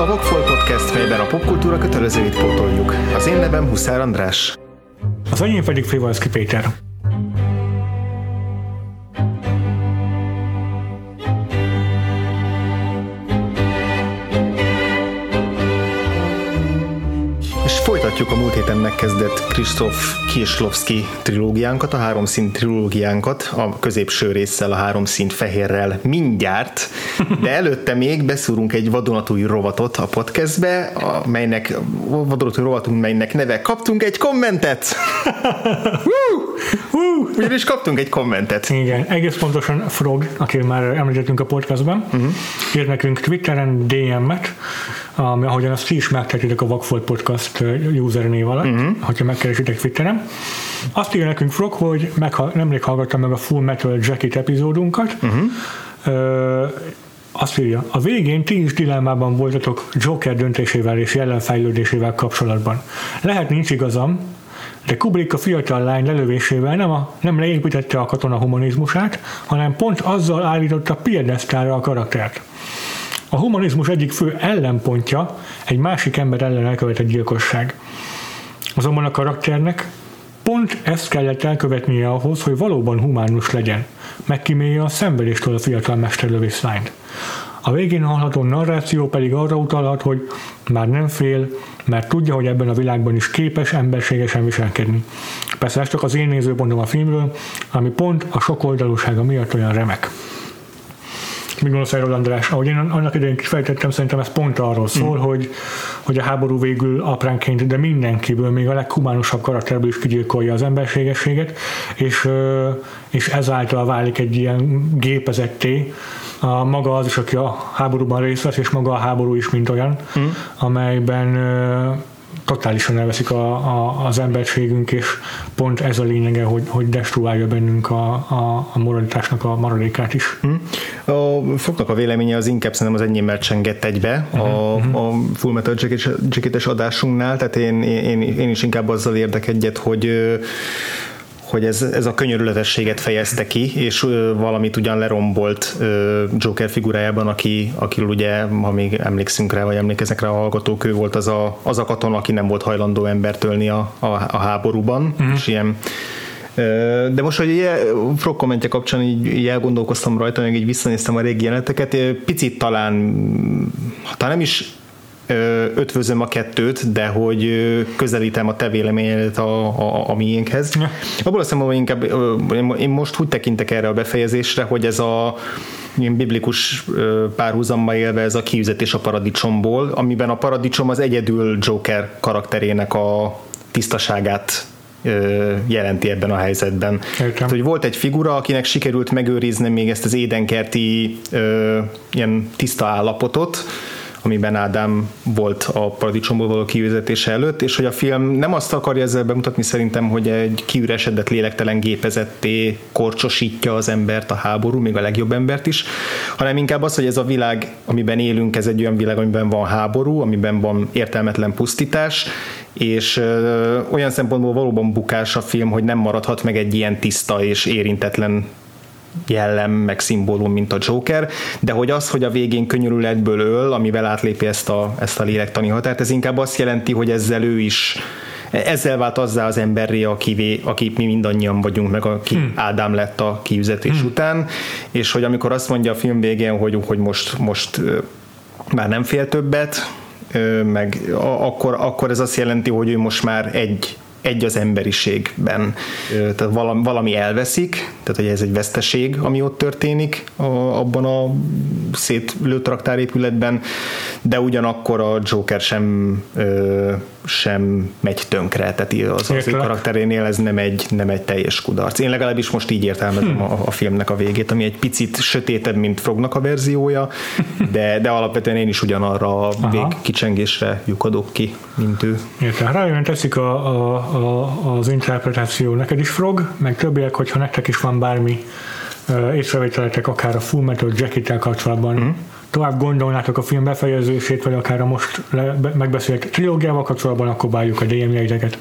a Vogfol Podcast, melyben a popkultúra kötelezőit pótoljuk. Az én nevem Huszár András. Az enyém pedig Frivalszki Péter. Folytatjuk a múlt héten megkezdett Krzysztof Kieslowski trilógiánkat, a három szint trilógiánkat, a középső résszel, a három szint fehérrel mindjárt, de előtte még beszúrunk egy vadonatúj rovatot a podcastbe, melynek vadonatúj rovatunk, melynek neve Kaptunk egy kommentet! Ugyanis kaptunk egy kommentet. Igen, egész pontosan Frog, akit már említettünk a podcastban, uh-huh. írt nekünk Twitteren DM-et, ami, ahogyan azt ti is megtehetitek a Vagfolt Podcast username alatt, uh-huh. hogyha megkeresitek Twitteren. Azt írja nekünk Frog, hogy megha- nemrég hallgattam meg a Full Metal Jacket epizódunkat, uh-huh. Ö, azt írja, a végén ti is dilemmában voltatok Joker döntésével és jelenfejlődésével kapcsolatban. Lehet nincs igazam, de Kubrick a fiatal lány lelövésével nem, a, nem leépítette a katona humanizmusát, hanem pont azzal állította piedesztára a karaktert. A humanizmus egyik fő ellenpontja egy másik ember ellen elkövetett gyilkosság. Azonban a karakternek pont ezt kellett elkövetnie ahhoz, hogy valóban humánus legyen. Megkímélje a szenvedéstől a fiatal mesterlövész lányt. A végén hallható narráció pedig arra utalhat, hogy már nem fél, mert tudja, hogy ebben a világban is képes emberségesen viselkedni. Persze ez csak az én nézőpontom a filmről, ami pont a sokoldalúsága miatt olyan remek. Mit gondolsz erről, András? Ahogy én annak idején kifejtettem, szerintem ez pont arról szól, mm. hogy, hogy a háború végül apránként, de mindenkiből, még a leghumánusabb karakterből is kigyilkolja az emberségességet, és, és ezáltal válik egy ilyen gépezetté, a maga az is, aki a háborúban részt vesz, és maga a háború is, mint olyan, mm. amelyben totálisan elveszik a, a, az emberségünk, és pont ez a lényege, hogy, hogy destruálja bennünk a, a, a moralitásnak a maradékát is. Hmm. A Fognak a véleménye az inkább szerintem az enyémmel csengett egybe uh-huh. a, mhm. a Full Metal Jacket-es adásunknál, tehát én, én, én is inkább azzal érdek egyet, hogy hogy ez, ez a könyörületességet fejezte ki, és valamit ugyan lerombolt Joker figurájában, aki, akiről ugye, ha még emlékszünk rá, vagy emlékeznek rá a hallgatók, ő volt az a, az a katona, aki nem volt hajlandó embert ölni a, a, a háborúban, uh-huh. és ilyen de most, hogy Frog kommentje kapcsán így, így elgondolkoztam rajta, meg így visszanéztem a régi jeleneteket, picit talán, talán nem is ötvözöm a kettőt, de hogy közelítem a te véleményedet a, a, a miénkhez. Ja. Abból azt hogy inkább én most úgy tekintek erre a befejezésre, hogy ez a ilyen biblikus párhuzammal élve ez a kiüzetés a paradicsomból, amiben a paradicsom az egyedül Joker karakterének a tisztaságát jelenti ebben a helyzetben. Tehát, hogy volt egy figura, akinek sikerült megőrizni még ezt az édenkerti ö, ilyen tiszta állapotot, amiben Ádám volt a paradicsomból való kiüzetése előtt, és hogy a film nem azt akarja ezzel bemutatni szerintem, hogy egy kiüresedett lélektelen gépezetté korcsosítja az embert a háború, még a legjobb embert is, hanem inkább az, hogy ez a világ, amiben élünk, ez egy olyan világ, amiben van háború, amiben van értelmetlen pusztítás, és ö, olyan szempontból valóban bukás a film, hogy nem maradhat meg egy ilyen tiszta és érintetlen jellem, meg szimbólum, mint a Joker, de hogy az, hogy a végén könyörületből öl, amivel átlépi ezt a, ezt a lélektani határt, ez inkább azt jelenti, hogy ezzel ő is ezzel vált azzá az emberré, aki, aki mi mindannyian vagyunk, meg aki hmm. Ádám lett a kiüzetés hmm. után, és hogy amikor azt mondja a film végén, hogy, hogy most, most már nem fél többet, meg akkor, akkor ez azt jelenti, hogy ő most már egy egy az emberiségben. Tehát valami, elveszik, tehát hogy ez egy veszteség, ami ott történik abban a szétlőtt raktárépületben, de ugyanakkor a Joker sem sem megy tönkre, tehát az, az ő karakterénél ez nem egy, nem egy teljes kudarc. Én legalábbis most így értelmezem hmm. a, a filmnek a végét, ami egy picit sötétebb, mint Frognak a verziója, de, de alapvetően én is ugyanarra a végkicsengésre lyukadok ki, mint ő. Értem. Rájön teszik a, a, a, az interpretáció neked is Frog, meg többiek, hogyha nektek is van bármi észrevételetek akár a Full Metal Jacket-tel kapcsolatban, mm tovább gondolnátok a film befejezését, vagy akár a most le, be, megbeszélt trilógiával kapcsolatban, akkor várjuk a DM-jeiteket.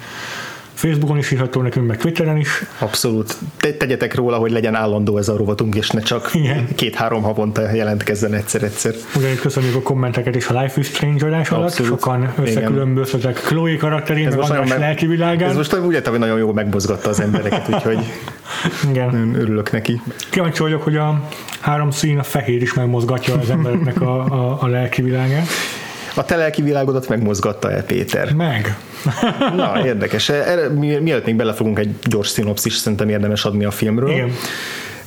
Facebookon is írható nekünk, meg Twitteren is. Abszolút. Te, tegyetek róla, hogy legyen állandó ez a rovatunk, és ne csak Igen. két-három havonta jelentkezzen egyszer-egyszer. Ugyanígy köszönjük a kommenteket is a Life is Strange adás alatt. Abszolút. Sokan összekülönböztetek Chloe karakterén, meg most nagyon András meg- lelki Ez világán. most úgy értem, hogy nagyon jól megmozgatta az embereket, úgyhogy Igen. örülök neki. Kíváncsi vagyok, hogy a három szín, a fehér is megmozgatja az embereknek a, a, a lelki világát. A te lelki világodat megmozgatta-e, Péter? Meg. Na, érdekes. Erre, mi- mielőtt még belefogunk egy gyors szinopszis, szerintem érdemes adni a filmről. Igen.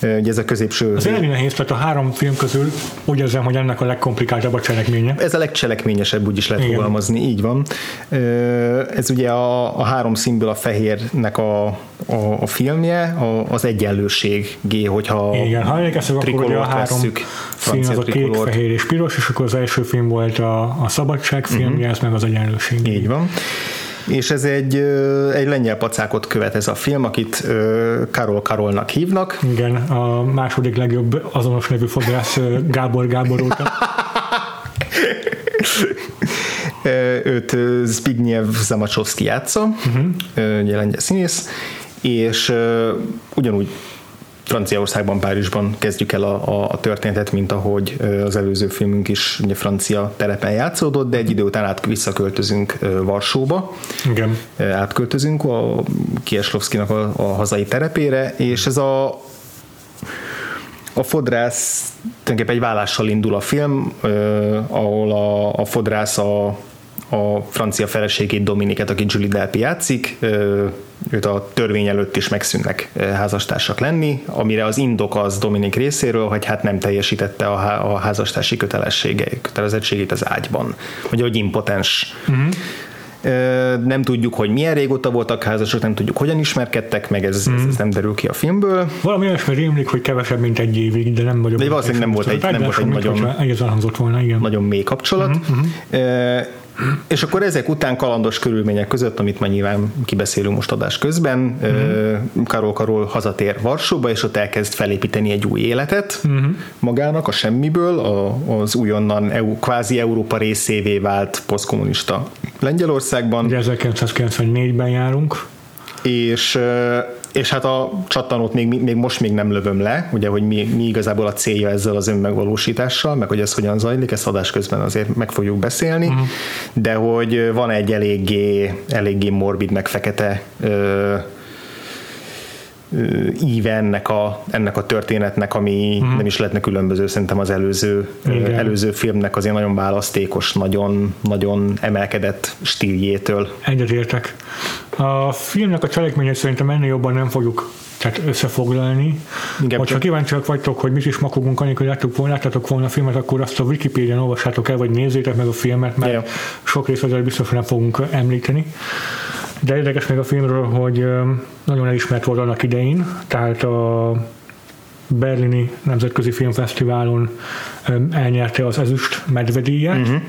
Ugye ez a középső... Az elég nehéz, tehát a három film közül úgy érzem, hogy ennek a legkomplikáltabb a cselekménye. Ez a legcselekményesebb, úgy is lehet Igen. fogalmazni, így van. Ez ugye a, a három színből a fehérnek a, a, a filmje, a, az egyenlőség, G, hogyha Igen, ha emlékeztek, akkor ugye a három vesszük, szín az a kék, fehér és piros, és akkor az első film volt a, a szabadság filmje, ez meg az egyenlőség. Mhm. Így van. És ez egy, egy lengyel pacákot követ ez a film, akit Karol Karolnak hívnak. Igen, a második legjobb azonos nevű fodrász Gábor Gábor óta. Őt Zbigniew Zamacsowski játsza, uh-huh. lengyel színész, és ugyanúgy Franciaországban, Párizsban kezdjük el a, a, a történetet, mint ahogy az előző filmünk is ugye francia terepen játszódott, de egy idő után át visszaköltözünk Varsóba, Igen. Átköltözünk a Kieslovszkinak a, a hazai terepére, és ez a a fodrász tulajdonképpen egy vállással indul a film, ahol a, a fodrász a, a francia feleségét Dominiket, aki Julie Delpy játszik, őt a törvény előtt is megszűnnek eh, házastársak lenni, amire az indok az Dominik részéről, hogy hát nem teljesítette a, há- a házastársi kötelessége, kötelezettségét az ágyban. Ugye, hogy impotens. Uh-huh. Nem tudjuk, hogy milyen régóta voltak házasok, nem tudjuk, hogyan ismerkedtek meg, ez, ez, ez nem derül ki a filmből. Valami olyasmi rémlik, hogy kevesebb, mint egy évig, de nem vagyok. De valószínűleg nem volt egy- nem volt egy nagyon- nagyon mély kapcsolat. Uh-huh. És akkor ezek után kalandos körülmények között, amit már nyilván kibeszélünk most adás közben, uh-huh. Karol Karol hazatér Varsóba, és ott elkezd felépíteni egy új életet uh-huh. magának a semmiből, a, az újonnan EU, kvázi Európa részévé vált posztkommunista Lengyelországban. Ugye 1994-ben járunk. és, és hát a csattanót még, még most még nem lövöm le, ugye, hogy mi, mi igazából a célja ezzel az önmegvalósítással, meg hogy ez hogyan zajlik, ezt adás közben azért meg fogjuk beszélni, uh-huh. de hogy van egy eléggé, eléggé morbid, meg fekete ö, íve ennek a, ennek a történetnek, ami uh-huh. nem is lehetne különböző szerintem az előző, Igen. előző filmnek azért nagyon választékos, nagyon, nagyon emelkedett stíljétől. Egyetértek. A filmnek a cselekményét szerintem ennél jobban nem fogjuk tehát összefoglalni. Igen, Hogyha csak- kíváncsiak vagytok, hogy mit is makogunk, amikor láttuk volna, láttátok volna a filmet, akkor azt a Wikipédián olvassátok el, vagy nézzétek meg a filmet, mert Ja. sok részletet biztos, hogy nem fogunk említeni. De érdekes még a filmről, hogy nagyon elismert volt annak idején, tehát a Berlini Nemzetközi Filmfesztiválon elnyerte az ezüst medvedíjat, uh-huh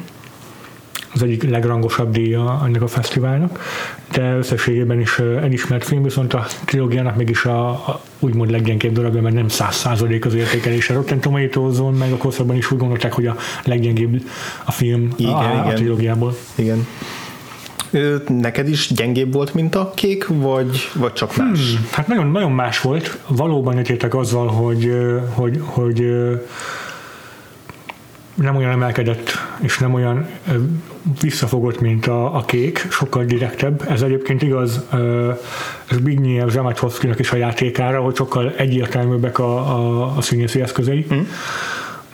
az egyik legrangosabb díja ennek a fesztiválnak, de összességében is elismert film, viszont a trilógiának mégis a, a úgymond leggyengébb darabja, mert nem száz százalék az értékelése. Rotten Tomatoes-on, meg a korszakban is úgy gondolták, hogy a leggyengébb a film Igen, a, a, igen. a trilógiából. Igen. Neked is gyengébb volt, mint a kék, vagy, vagy csak más? Hmm. Hát nagyon, nagyon más volt. Valóban egyetértek azzal, hogy, hogy, hogy nem olyan emelkedett, és nem olyan visszafogott, mint a, a kék, sokkal direktebb. Ez egyébként igaz ö, Zbigniew Zsamachovszkinak is a játékára, hogy sokkal egyértelműbbek a, a, a színészi eszközei. Mm.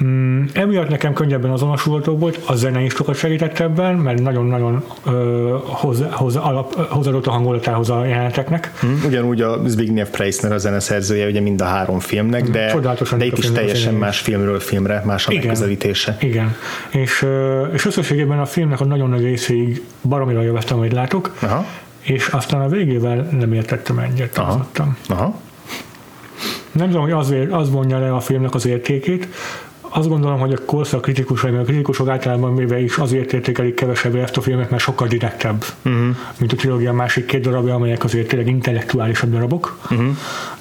Mm, emiatt nekem könnyebben azonosulható volt, a zene is sokat segített ebben, mert nagyon-nagyon ö, hozzá, hozzá, alap, hozzáadott a hangulatához a jeleneteknek. Hmm. Ugyanúgy a Zbigniew Preissner a zeneszerzője ugye mind a három filmnek, de, Csodálatosan de itt is teljesen más filmről filmre, más a Igen. megközelítése. Igen, és, és összességében a filmnek a nagyon nagy részéig baromira jövettem, hogy látok, Aha. és aztán a végével nem értettem egyet, Aha. Aha. Nem tudom, hogy azért az vonja le a filmnek az értékét, azt gondolom, hogy a korszak kritikusai, meg a kritikusok általában véve is azért értékelik kevesebbre ezt a filmet, mert sokkal direktebb, uh-huh. mint a trilógia másik két darabja, amelyek azért tényleg intellektuálisabb darabok. Uh-huh.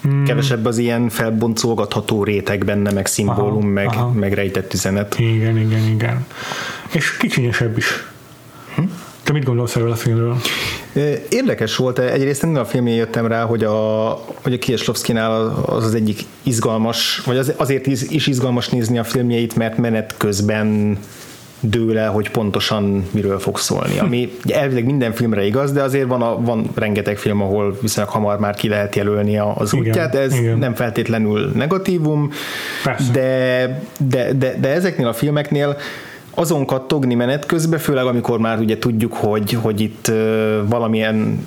Mm. Kevesebb az ilyen felboncolgatható réteg benne, meg szimbólum, Aha, meg, aha. meg rejtett üzenet. Igen, igen, igen. És kicsinyesebb is. Te mit gondolsz erről a filmről? Érdekes volt, egyrészt ennél a filmén jöttem rá, hogy a, hogy a Kieslowski-nál az az egyik izgalmas, vagy az, azért is izgalmas nézni a filmjeit, mert menet közben dől el, hogy pontosan miről fog szólni. Ami elvileg minden filmre igaz, de azért van, a, van rengeteg film, ahol viszonylag hamar már ki lehet jelölni az igen, útját, ez igen. nem feltétlenül negatívum, de, de, de, de ezeknél a filmeknél azon kattogni menet közben, főleg amikor már ugye tudjuk, hogy, hogy itt valamilyen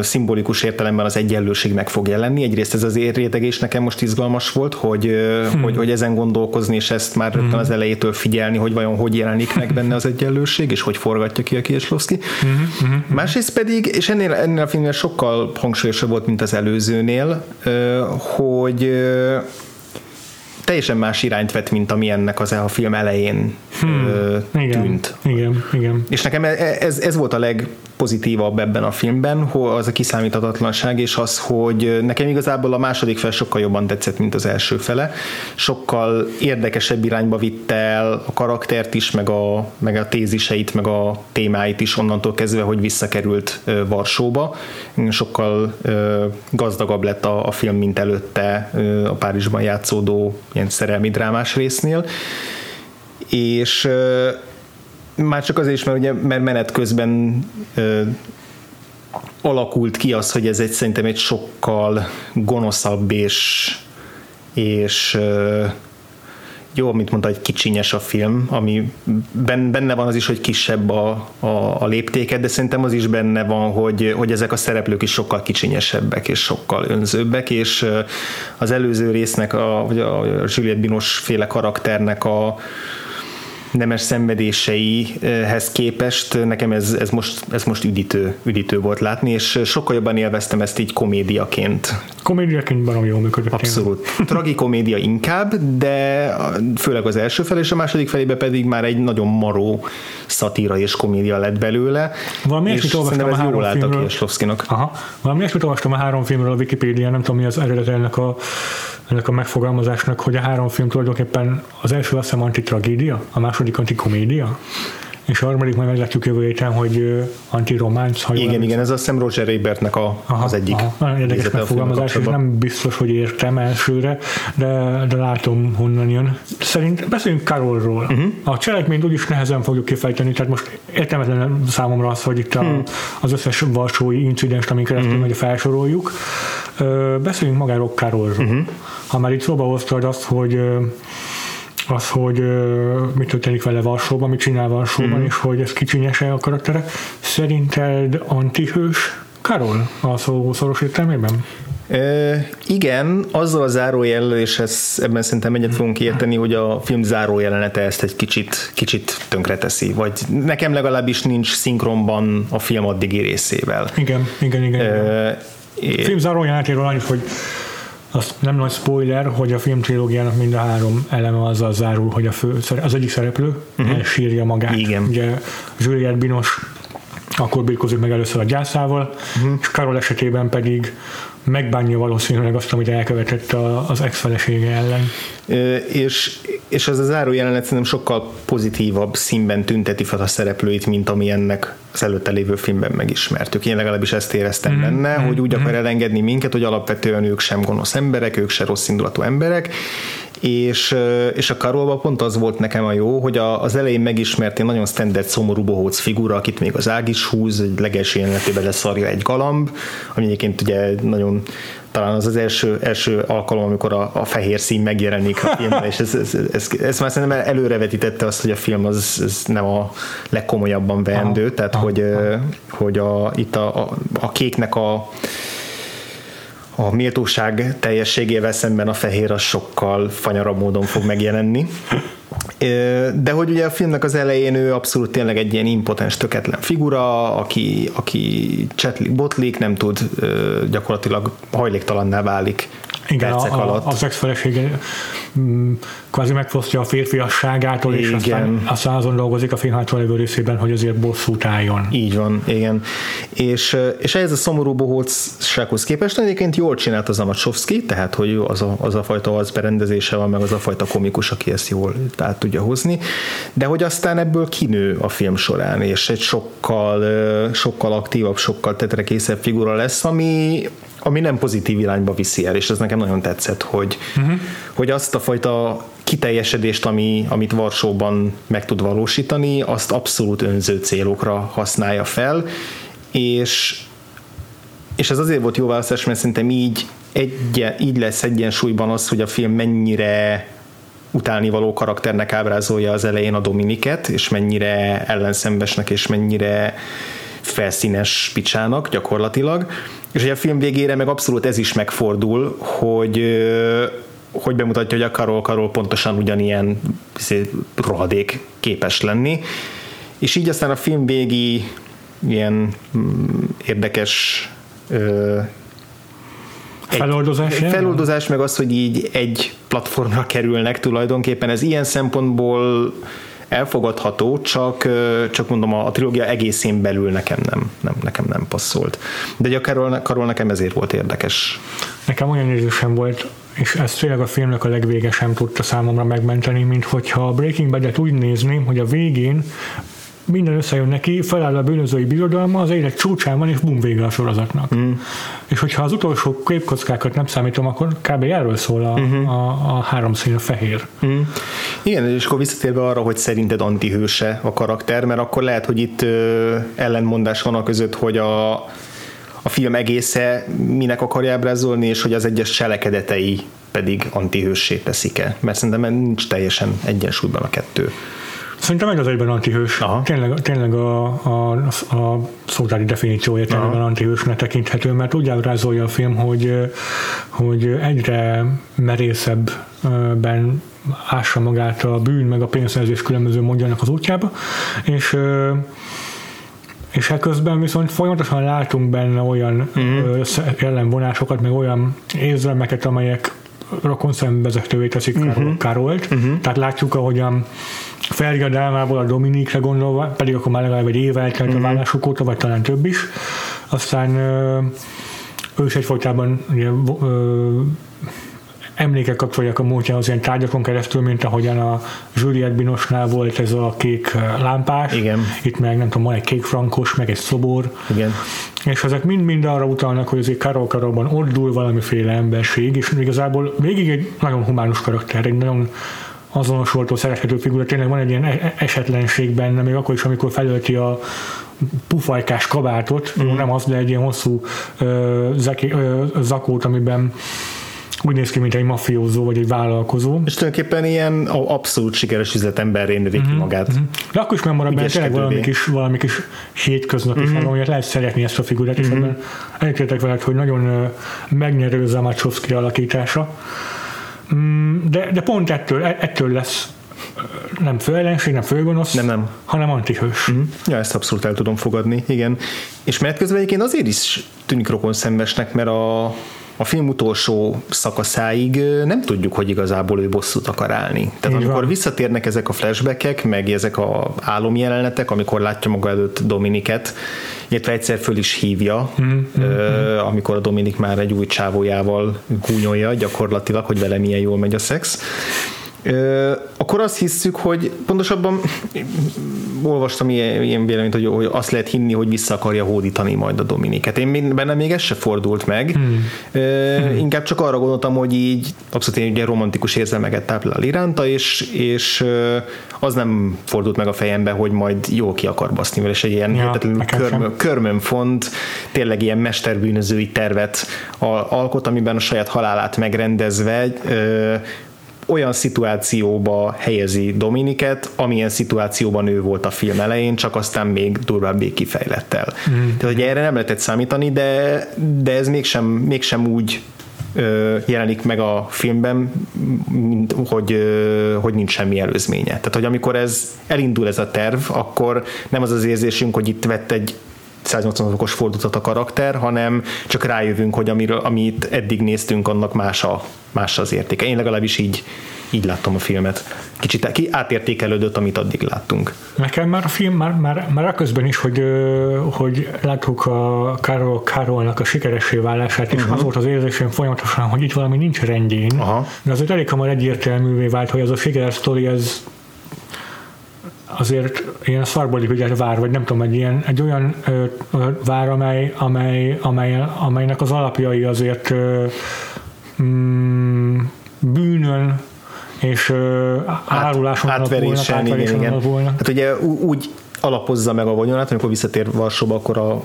szimbolikus értelemben az egyenlőség meg fog jelenni. Egyrészt ez az rétegés nekem most izgalmas volt, hogy, hmm. hogy, hogy ezen gondolkozni, és ezt már rögtön az hmm. elejétől figyelni, hogy vajon hogy jelenik meg benne az egyenlőség, és hogy forgatja ki a Kieslowski. Hmm, hmm, Másrészt pedig, és ennél, ennél a filmnél sokkal hangsúlyosabb volt, mint az előzőnél, hogy teljesen más irányt vett, mint ami ennek az a film elején hmm. igen, tűnt. Igen, igen. És nekem e- ez, ez volt a leg, pozitívabb ebben a filmben, az a kiszámíthatatlanság, és az, hogy nekem igazából a második fel sokkal jobban tetszett, mint az első fele. Sokkal érdekesebb irányba vitte el a karaktert is, meg a, meg a téziseit, meg a témáit is onnantól kezdve, hogy visszakerült Varsóba. Sokkal gazdagabb lett a, a film, mint előtte a Párizsban játszódó ilyen szerelmi drámás résznél. És már csak azért is, mert, ugye, mert menet közben ö, alakult ki az, hogy ez egy szerintem egy sokkal gonoszabb és, és ö, jó, mint mondta, egy kicsinyes a film, ami benne van az is, hogy kisebb a, a, a léptéket, de szerintem az is benne van, hogy, hogy ezek a szereplők is sokkal kicsinyesebbek és sokkal önzőbbek, és az előző résznek, a, vagy a Juliette Binos féle karakternek a, nemes szenvedéseihez képest nekem ez, ez, most, ez most üdítő, üdítő volt látni, és sokkal jobban élveztem ezt így komédiaként. Komédiaként barom jól működött. Abszolút. Tragikomédia inkább, de főleg az első fel és a második felébe pedig már egy nagyon maró szatíra és komédia lett belőle. Valami és olvastam a három filmről. Aha. Valami olvastam a három filmről a Wikipédia, nem tudom mi az eredet ennek a ennek a megfogalmazásnak, hogy a három film tulajdonképpen az első azt hiszem antitragédia, a második antikomédia, és a harmadik majd meglátjuk jövő héten, hogy anti-románc. Igen, igen, ez a Sam Roger Ebertnek a, aha, az egyik. Aha, nagyon érdekes megfogalmazás, és nem biztos, hogy értem elsőre, de, de látom, honnan jön. Szerint beszéljünk Karolról. Uh-huh. A cselekményt úgyis nehezen fogjuk kifejteni, tehát most értelmetlen számomra az, hogy itt a, hmm. az összes varsói incidens, amin keresztül uh-huh. felsoroljuk. Beszéljünk magáról Karolról. Uh-huh. Ha már itt szóba hoztad azt, hogy az, hogy mit történik vele Varsóban, mit csinál Varsóban, mm. és hogy ez kicsinyese a karaktere. Szerinted antihős Karol a szó szoros értelmében? E, igen, azzal a zárójellel, és ez, ebben szerintem egyet fogunk érteni, hogy a film zárójelenete ezt egy kicsit, kicsit tönkreteszi, vagy nekem legalábbis nincs szinkronban a film addigi részével. Igen, igen, igen. E, a film zárójelenetéről annyit, hogy az nem nagy spoiler, hogy a film trilógiának mind a három eleme azzal zárul, hogy a fő, az egyik szereplő uh-huh. elsírja magát. Igen. Ugye Juliette Binos akkor birkózik meg először a gyászával, uh-huh. és Karol esetében pedig megbánja valószínűleg azt, amit elkövetett az ex-felesége ellen. És, és az a záró jelenet szerintem sokkal pozitívabb színben tünteti fel a szereplőit, mint ami ennek az előtte lévő filmben megismertük. Én legalábbis ezt éreztem mm-hmm. benne, hogy úgy akar elengedni minket, hogy alapvetően ők sem gonosz emberek, ők sem rossz indulatú emberek, és, és a Karolban pont az volt nekem a jó, hogy a, az elején megismert egy nagyon standard szomorú bohóc figura, akit még az ág is húz, egy legelső jelenetében leszarja egy galamb, ami egyébként ugye nagyon talán az az első, első alkalom, amikor a, a fehér szín megjelenik a filmben, és ez, ez, ez, ez már szerintem előrevetítette azt, hogy a film az, az nem a legkomolyabban veendő, tehát aha, hogy, aha. hogy a, itt a, a, a kéknek a a méltóság teljességével szemben a fehér az sokkal fanyarabb módon fog megjelenni. De hogy ugye a filmnek az elején ő abszolút tényleg egy ilyen impotens, töketlen figura, aki, aki csetlik, botlik, nem tud, gyakorlatilag hajléktalanná válik Igen, percek a, alatt. A, az ex-felesége mm, kvázi megfosztja a férfiasságától, és Igen. aztán, aztán azon dolgozik a film hátra lévő részében, hogy azért bosszút álljon. Így van, igen. És, és ehhez a szomorú bohócsághoz képest egyébként jól csinált az a Macsovszki, tehát hogy az a, az a fajta az berendezése van, meg az a fajta komikus, aki ezt jól át tudja hozni, de hogy aztán ebből kinő a film során, és egy sokkal, sokkal aktívabb, sokkal tetrekészebb figura lesz, ami, ami nem pozitív irányba viszi el, és ez nekem nagyon tetszett, hogy, uh-huh. hogy azt a fajta kiteljesedést, ami, amit Varsóban meg tud valósítani, azt abszolút önző célokra használja fel, és, és ez azért volt jó választás, mert szerintem így, egye, így lesz egyensúlyban az, hogy a film mennyire utálnivaló karakternek ábrázolja az elején a Dominiket, és mennyire ellenszembesnek, és mennyire felszínes picsának gyakorlatilag, és hogy a film végére meg abszolút ez is megfordul, hogy hogy bemutatja, hogy a Karol Karol pontosan ugyanilyen izé, rohadék képes lenni, és így aztán a film végi ilyen mm, érdekes ö, egy- Feloldozás egy feloldozás, meg az, hogy így egy platformra kerülnek tulajdonképpen. Ez ilyen szempontból elfogadható, csak, csak mondom, a, a trilógia egészén belül nekem nem, nem, nekem nem passzolt. De ugye a Karol, Karol nekem ezért volt érdekes. Nekem olyan érzésem volt, és ez tényleg a filmnek a legvége sem tudta számomra megmenteni, mint hogyha a Breaking Bad-et úgy nézném, hogy a végén minden összejön neki, feláll a bűnözői birodalma, az élet csúcsán van, és bum, vége a sorozatnak. Mm. És hogyha az utolsó képkockákat nem számítom, akkor kb. erről szól a, uh-huh. a, a három szín, a fehér. Mm. Igen, és akkor visszatérve arra, hogy szerinted antihőse a karakter, mert akkor lehet, hogy itt ö, ellenmondás van a között, hogy a, a film egésze minek akarja ábrázolni, és hogy az egyes cselekedetei pedig antihőssé teszik-e. Mert szerintem nincs teljesen egyensúlyban a kettő. Szerintem egy az egyben antihős. Aha. Tényleg, tényleg a, a, a szótári definíciója tényleg antihősnek tekinthető, mert úgy ábrázolja a film, hogy, hogy egyre merészebben ássa magát a bűn meg a pénzszerzés különböző módjának az útjába, és és ekközben viszont folyamatosan látunk benne olyan mm. ellenvonásokat, meg olyan érzelmeket, amelyek rokon szembezetővé teszik uh-huh. Karolt. Uh-huh. Tehát látjuk, ahogyan felriad álmából a Dominikre gondolva, pedig akkor már legalább egy év eltelt uh-huh. a vállásuk óta, vagy talán több is. Aztán ő is egyfolytában ugye, ö, emlékek kapcsolják a múltjához ilyen tárgyakon keresztül, mint ahogyan a Juliette Binosnál volt ez a kék lámpás. Igen. Itt meg nem tudom, van egy kék frankos, meg egy szobor. Igen. És ezek mind-mind arra utalnak, hogy azért Karol Karolban ordul valamiféle emberség, és igazából végig egy nagyon humánus karakter, egy nagyon azonosoltó, szerethető figura, tényleg van egy ilyen e- esetlenség benne, még akkor is, amikor felölti a pufajkás kabátot, mm. nem az, de egy ilyen hosszú ö, zeki, ö, zakót, amiben úgy néz ki, mint egy mafiózó vagy egy vállalkozó. És tulajdonképpen ilyen abszolút sikeres üzletemberré növi ki magát. Mm-hmm. De akkor is nem marad benne tényleg valami kis, valami kis hétköznapi mm-hmm. valami, lehet szeretni ezt a figurát, és mm-hmm. ebben egyetértek veled, hogy nagyon megnyerő Zamachowski alakítása. Mm, de, de pont ettől, ettől lesz nem főellenség, nem főgonosz, nem, nem. hanem antihős. Mm. Ja, ezt abszolút el tudom fogadni, igen. És mert közben egyébként azért is tűnik rokon szembesnek, mert a, a film utolsó szakaszáig nem tudjuk, hogy igazából ő bosszút akar állni. Tehát Így amikor van. visszatérnek ezek a flashbackek, meg ezek a álomjelenetek, amikor látja maga előtt Dominiket, illetve egyszer föl is hívja, mm, ö, mm, amikor a Dominik már egy új csávójával gúnyolja gyakorlatilag, hogy vele milyen jól megy a szex. Akkor azt hiszük, hogy pontosabban olvastam ilyen, ilyen véleményt, hogy, hogy azt lehet hinni, hogy vissza akarja hódítani majd a Dominiket. Én bennem még ez se fordult meg. Hmm. Hmm. Inkább csak arra gondoltam, hogy így abszolút én ugye romantikus érzelmeket táplál iránta, és, és az nem fordult meg a fejembe, hogy majd jól ki akar baszni vele, és egy ilyen ja, körmön, körmön font, tényleg ilyen mesterbűnözői tervet alkot, amiben a saját halálát megrendezve olyan szituációba helyezi Dominiket, amilyen szituációban ő volt a film elején, csak aztán még durvábbé kifejlett el. Mm. Tehát, hogy erre nem lehetett számítani, de, de ez mégsem, mégsem úgy ö, jelenik meg a filmben, mint, hogy, ö, hogy nincs semmi előzménye. Tehát, hogy amikor ez elindul ez a terv, akkor nem az az érzésünk, hogy itt vett egy 180 fokos fordulatot a karakter, hanem csak rájövünk, hogy amiről, amit eddig néztünk, annak más, a, más az értéke. Én legalábbis így, így láttam a filmet. Kicsit ki átértékelődött, amit addig láttunk. Nekem már a film, már, már, már közben is, hogy, hogy láttuk a Karol, Karolnak a sikeressé válását, és uh-huh. az volt az érzésem folyamatosan, hogy itt valami nincs rendjén, Aha. de azért elég hamar egyértelművé vált, hogy az a sikeres sztori, ez azért ilyen szarbolik ügyet vár, vagy nem tudom, egy, ilyen, egy olyan ö, ö, vár, amely, amely, amely, amelynek az alapjai azért ö, mm, bűnön és ö, áruláson Át, átverésen, volna, igen, igen. volna. Hát ugye úgy alapozza meg a vagyonát, amikor visszatér Varsóba, akkor a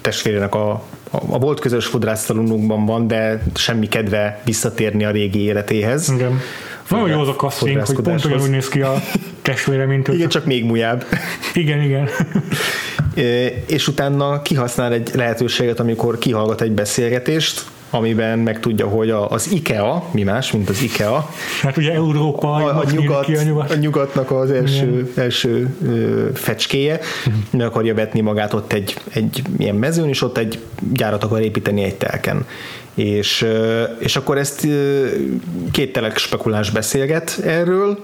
testvérének a, a, a volt közös fodrásztalunukban van, de semmi kedve visszatérni a régi életéhez. Igen. Nagyon jó az a casting, hogy pont olyan úgy néz ki a testvére, mint Igen, csak még mujább. Igen, igen. és utána kihasznál egy lehetőséget, amikor kihallgat egy beszélgetést, amiben megtudja, hogy az IKEA, mi más, mint az IKEA. Hát ugye Európa, a, a, nyugat, ki a, nyugat. a nyugatnak az első, Igen. első ö, fecskéje, meg akarja vetni magát ott egy, egy ilyen mezőn, és ott egy gyárat akar építeni egy telken. És, és akkor ezt két telek spekuláns beszélget erről,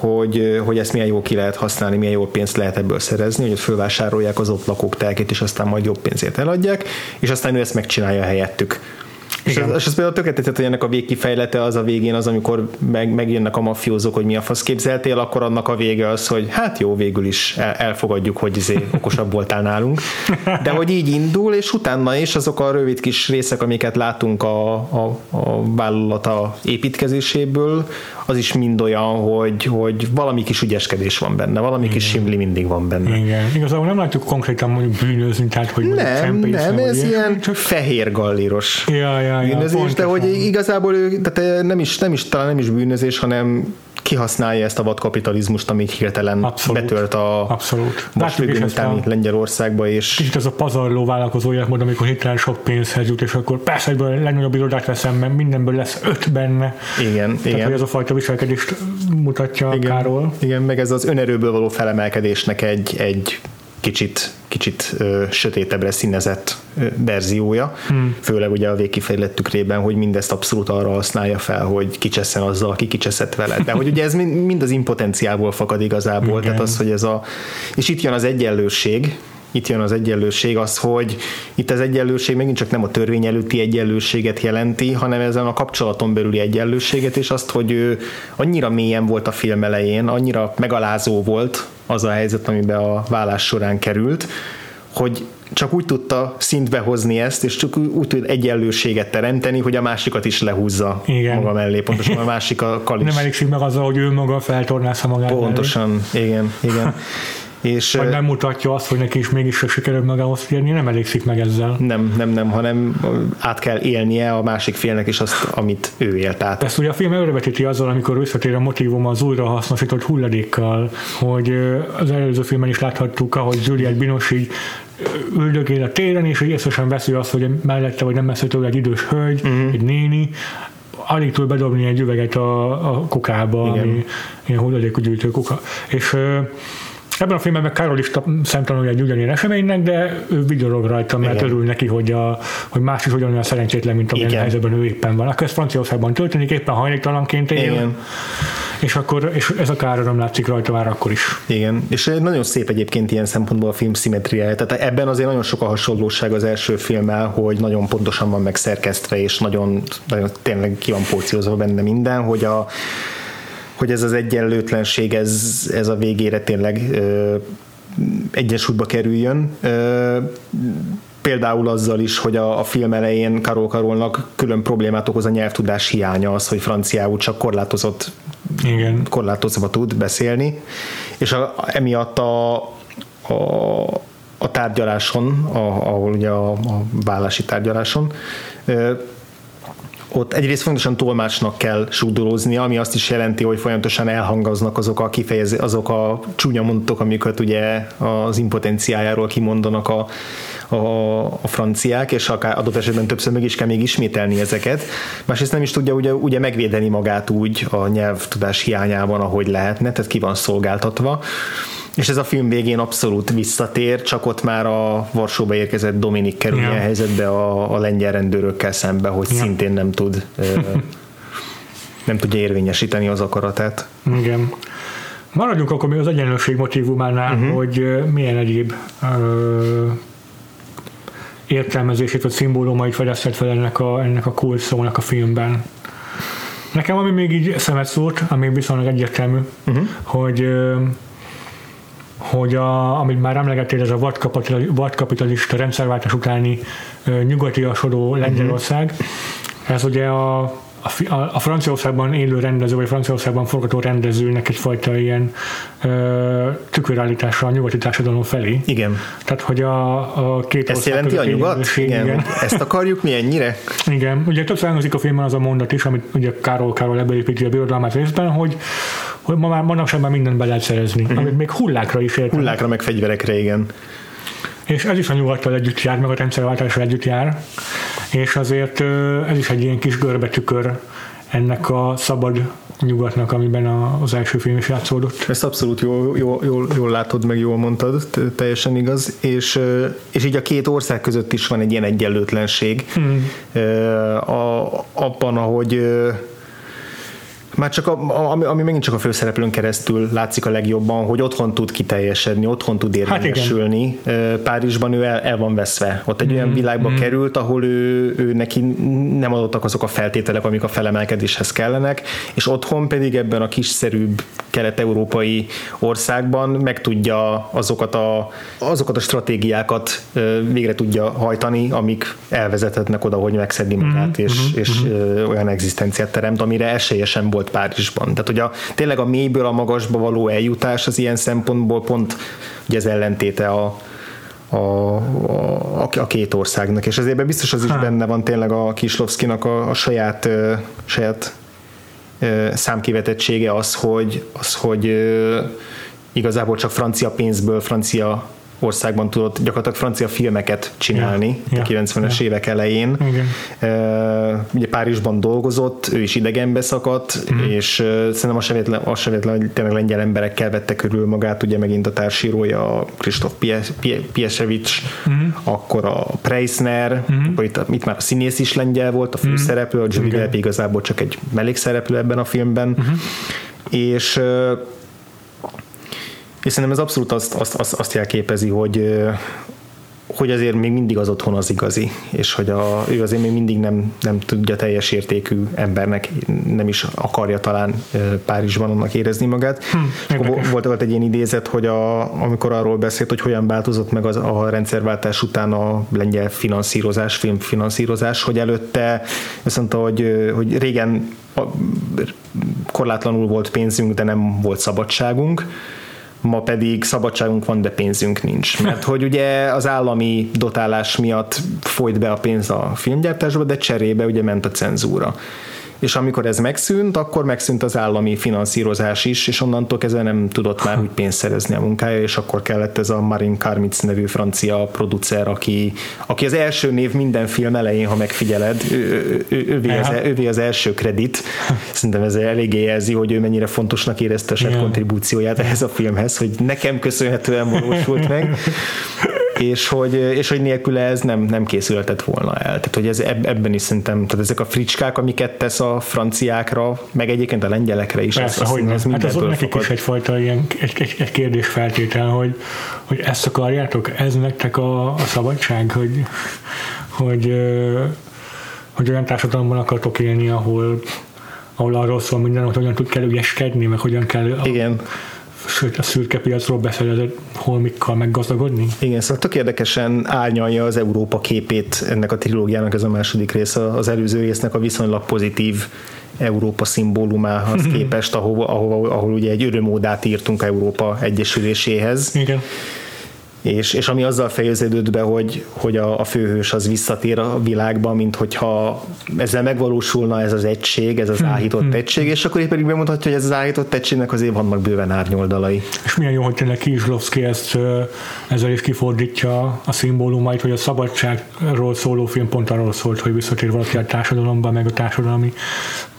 hogy, hogy ezt milyen jól ki lehet használni, milyen jó pénzt lehet ebből szerezni, hogy fölvásárolják az ott lakók telkét, és aztán majd jobb pénzért eladják, és aztán ő ezt megcsinálja helyettük. És az, és az például tökéletes, hogy ennek a végkifejlete az a végén az, amikor meg, megjönnek a mafiózók, hogy mi a fasz képzeltél, akkor annak a vége az, hogy hát jó, végül is el, elfogadjuk, hogy izé okosabb voltál nálunk. De hogy így indul, és utána is azok a rövid kis részek, amiket látunk a, a, a vállalata építkezéséből, az is mind olyan, hogy, hogy valami kis ügyeskedés van benne, valami Igen. kis simli mindig van benne. Igen. Igazából nem látjuk konkrétan mondjuk bűnözni, tehát hogy nem, nem, ez ilyen csak fehér gallíros ja, ja, ja, bűnözés, de hogy igazából ő, tehát nem is, nem is, talán nem is bűnözés, hanem kihasználja ezt a vadkapitalizmust, amit hirtelen Abszolút. betört a Abszolút. most után Lengyelországba. És... Kicsit ez a pazarló vállalkozó életmód, amikor hirtelen sok pénzhez jut, és akkor persze egyből a legnagyobb irodát veszem, mert mindenből lesz öt benne. Igen, Tehát, igen. hogy ez a fajta viselkedést mutatja igen, Károly. Igen, meg ez az önerőből való felemelkedésnek egy, egy kicsit, kicsit ö, sötétebbre színezett ö, verziója, hmm. főleg ugye a végkifejlett tükrében, hogy mindezt abszolút arra használja fel, hogy kicseszen azzal, aki kicseszett vele. De hogy ugye ez mind, mind az impotenciából fakad igazából, Igen. tehát az, hogy ez a... És itt jön az egyenlőség, itt jön az egyenlőség, az, hogy itt az egyenlőség megint csak nem a törvény előtti egyenlőséget jelenti, hanem ezen a kapcsolaton belüli egyenlőséget, és azt, hogy ő annyira mélyen volt a film elején, annyira megalázó volt az a helyzet, amiben a vállás során került, hogy csak úgy tudta szintbe hozni ezt, és csak úgy tud egyenlőséget teremteni, hogy a másikat is lehúzza igen. maga mellé, pontosan a másik a is. Nem elégszik meg azzal, hogy ő maga feltornázza magát. Pontosan, mellé. igen, igen. És, Vagy nem mutatja azt, hogy neki is mégis sikerül magához térni, nem elégszik meg ezzel. Nem, nem, nem, hanem át kell élnie a másik félnek is azt, amit ő élt át. Ezt ugye a film elővetíti azzal, amikor visszatér a motivum az újrahasznosított hulladékkal, hogy az előző filmen is láthattuk, ahogy Juliette Binoche így üldögél a téren, és hogy észresen veszi azt, hogy mellette vagy nem messze tőle egy idős hölgy, uh-huh. egy néni, alig tud bedobni egy üveget a, a kukába, Igen. ami ilyen hulladékgyűjtő kuka. És Ebben a filmben meg Carol is szemtanulja egy ugyanilyen eseménynek, de ő vigyorog rajta, mert Igen. örül neki, hogy, a, hogy más is ugyanolyan szerencsétlen, mint amilyen Igen. helyzetben ő éppen van. Akkor ez Franciaországban történik, éppen hajléktalanként él. Igen. És, akkor, és ez a káröröm látszik rajta már akkor is. Igen, és nagyon szép egyébként ilyen szempontból a film szimetriája. Tehát ebben azért nagyon sok a hasonlóság az első filmmel, hogy nagyon pontosan van megszerkesztve, és nagyon, nagyon tényleg ki van porciózva benne minden, hogy a hogy ez az egyenlőtlenség, ez, ez a végére tényleg ö, egyensúlyba kerüljön. Ö, például azzal is, hogy a, a film elején Karol Karolnak külön problémát okoz a nyelvtudás hiánya, az, hogy franciául csak korlátozott Igen. korlátozva tud beszélni, és a, emiatt a, a, a tárgyaláson, a, ahol ugye a, a vállási tárgyaláson ott egyrészt fontosan tolmácsnak kell súdolózni, ami azt is jelenti, hogy folyamatosan elhangaznak azok a kifejező, azok a csúnya mondatok, amiket ugye az impotenciájáról kimondanak a, a, a franciák, és akár adott esetben többször meg is kell még ismételni ezeket. Másrészt nem is tudja ugye, ugye megvédeni magát úgy a nyelvtudás hiányában, ahogy lehetne, tehát ki van szolgáltatva És ez a film végén abszolút visszatér, csak ott már a Varsóba érkezett Dominik kerül ja. helyzetbe a, a lengyel rendőrökkel szembe, hogy ja. szintén nem tud nem tudja érvényesíteni az akaratát. Igen. Maradjunk akkor még az egyenlőség motivumánál, uh-huh. hogy milyen egyéb ö, értelmezését vagy szimbólumait fedezhet fel ennek a, ennek a kult szónak a filmben. Nekem ami még így szemet szórt, ami viszonylag egyértelmű, uh-huh. hogy hogy a, amit már emlegettél, ez a vadkapitalista rendszerváltás utáni nyugati asodó Lengyelország, uh-huh. ez ugye a a, a Franciaországban élő rendező, vagy Franciaországban forgató rendezőnek egyfajta ilyen ö, tükörállítása a nyugati társadalom felé. Igen. Tehát, hogy a, a két Ezt jelenti a nyugat? Igen. igen. Ezt akarjuk mi ennyire? Igen. Ugye többször elhangzik a filmben az a mondat is, amit ugye Károly Károly ebbeépíti a birodalmát részben, hogy hogy ma már manapság már mindent be lehet szerezni, uh-huh. amit még hullákra is értem. Hullákra, meg fegyverekre, igen. És ez is a nyugattal együtt jár, meg a rendszerváltással együtt jár, és azért ez is egy ilyen kis görbetükör ennek a szabad nyugatnak, amiben az első film is játszódott. Ezt abszolút jól, jól, jól, jól látod, meg jól mondtad, teljesen igaz, és, és így a két ország között is van egy ilyen egyenlőtlenség hmm. a, abban, ahogy már csak a, ami, ami megint csak a főszereplőn keresztül látszik a legjobban, hogy otthon tud kiteljesedni, otthon tud hát érvényesülni. Hát Párizsban ő el, el van veszve. Ott egy mm, olyan világba mm. került, ahol ő, ő neki nem adottak azok a feltételek, amik a felemelkedéshez kellenek, és otthon pedig ebben a kiszerűbb kelet-európai országban meg tudja azokat a, azokat a stratégiákat végre tudja hajtani, amik elvezethetnek oda, hogy megszedni magát, mm, és, mm, és mm. olyan egzisztenciát teremt, amire esélyesen volt Párizsban. Tehát, hogy a, tényleg a mélyből a magasba való eljutás az ilyen szempontból pont ugye az ellentéte a, a, a, a két országnak, és ezért biztos az is benne van tényleg a Kislovszkinak a, a saját, saját számkivetettsége az, hogy, az, hogy igazából csak francia pénzből, francia országban tudott gyakorlatilag francia filmeket csinálni ja, a 90-es ja. évek elején. Igen. Uh, ugye Párizsban dolgozott, ő is idegenbe szakadt, mm. és uh, szerintem az se az se véletlen, hogy tényleg lengyel emberekkel vette körül magát, ugye megint a társírója Kristóf Piesevics, mm. akkor a Preisner, mm. akkor itt, itt már a színész is lengyel volt, a főszereplő, a Johnny Depp igazából csak egy mellékszereplő ebben a filmben, mm. és uh, és szerintem ez abszolút azt, azt, azt, azt jelképezi, hogy, hogy azért még mindig az otthon az igazi, és hogy a, ő azért még mindig nem, nem tudja teljes értékű embernek, nem is akarja talán Párizsban annak érezni magát. Hm, volt, volt egy ilyen idézet, hogy a, amikor arról beszélt, hogy hogyan változott meg az, a rendszerváltás után a lengyel finanszírozás, filmfinanszírozás, hogy előtte azt mondta, hogy, hogy régen korlátlanul volt pénzünk, de nem volt szabadságunk, ma pedig szabadságunk van, de pénzünk nincs. Mert hogy ugye az állami dotálás miatt folyt be a pénz a filmgyártásba, de cserébe ugye ment a cenzúra és amikor ez megszűnt, akkor megszűnt az állami finanszírozás is, és onnantól kezdve nem tudott már úgy pénzt szerezni a munkája, és akkor kellett ez a Marin Karmitz nevű francia producer, aki, aki az első név minden film elején, ha megfigyeled, ő, ő, ővé, az, ővé az első kredit. Szerintem ez eléggé jelzi, hogy ő mennyire fontosnak érezte a saját kontribúcióját ehhez a filmhez, hogy nekem köszönhetően valósult meg és hogy, és hogy nélküle ez nem, nem készülhetett volna el. Tehát, hogy ez ebben is szerintem, tehát ezek a fricskák, amiket tesz a franciákra, meg egyébként a lengyelekre is. Persze, az, hogy ez hát az ott nekik is egyfajta ilyen, egy, egy, egy kérdés feltétel, hogy, hogy ezt akarjátok, ez nektek a, a szabadság, hogy, hogy, hogy olyan társadalomban akartok élni, ahol ahol arról szól minden, hogy hogyan tud kell ügyeskedni, meg hogyan kell Igen sőt a szürke piacról beszéled holmikkal meggazdagodni? Igen, szóval tök érdekesen árnyalja az Európa képét ennek a trilógiának ez a második része, az előző résznek a viszonylag pozitív Európa szimbólumához képest, ahol, ahol, ahol ugye egy örömódát írtunk Európa egyesüléséhez. Igen és, és ami azzal fejeződött be, hogy, hogy a, a főhős az visszatér a világba, mint hogyha ezzel megvalósulna ez az egység, ez az hmm, áhított hmm. egység, és akkor épp pedig bemutatja, hogy ez az áhított egységnek azért vannak bőven árnyoldalai. És milyen jó, hogy tényleg Kizslovszki ezt ezzel is kifordítja a szimbólumait, hogy a szabadságról szóló film pont arról szólt, hogy visszatér valaki a társadalomba, meg a társadalmi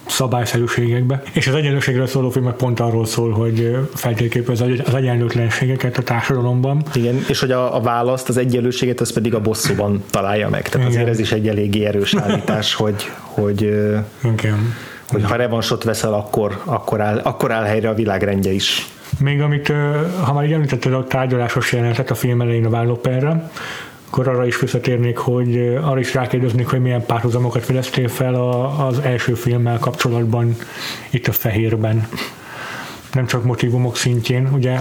szabályszerűségekbe. És az egyenlőségről szóló film meg pont arról szól, hogy feltérképez az egyenlőtlenségeket a társadalomban. Igen, és hogy a, a választ, az egyenlőséget, az pedig a bosszúban találja meg. Tehát Igen. azért ez is egy eléggé erős állítás, hogy, hogy, Igen. hogy ha revansot veszel, akkor, akkor, áll, akkor áll helyre a világrendje is. Még amit, ha már így említetted a tárgyalásos jelenetet a film elején a vállóperre, akkor arra is visszatérnék, hogy arra is rákérdeznék, hogy milyen párhuzamokat fedeztél fel a, az első filmmel kapcsolatban itt a fehérben. Nem csak motivumok szintjén, ugye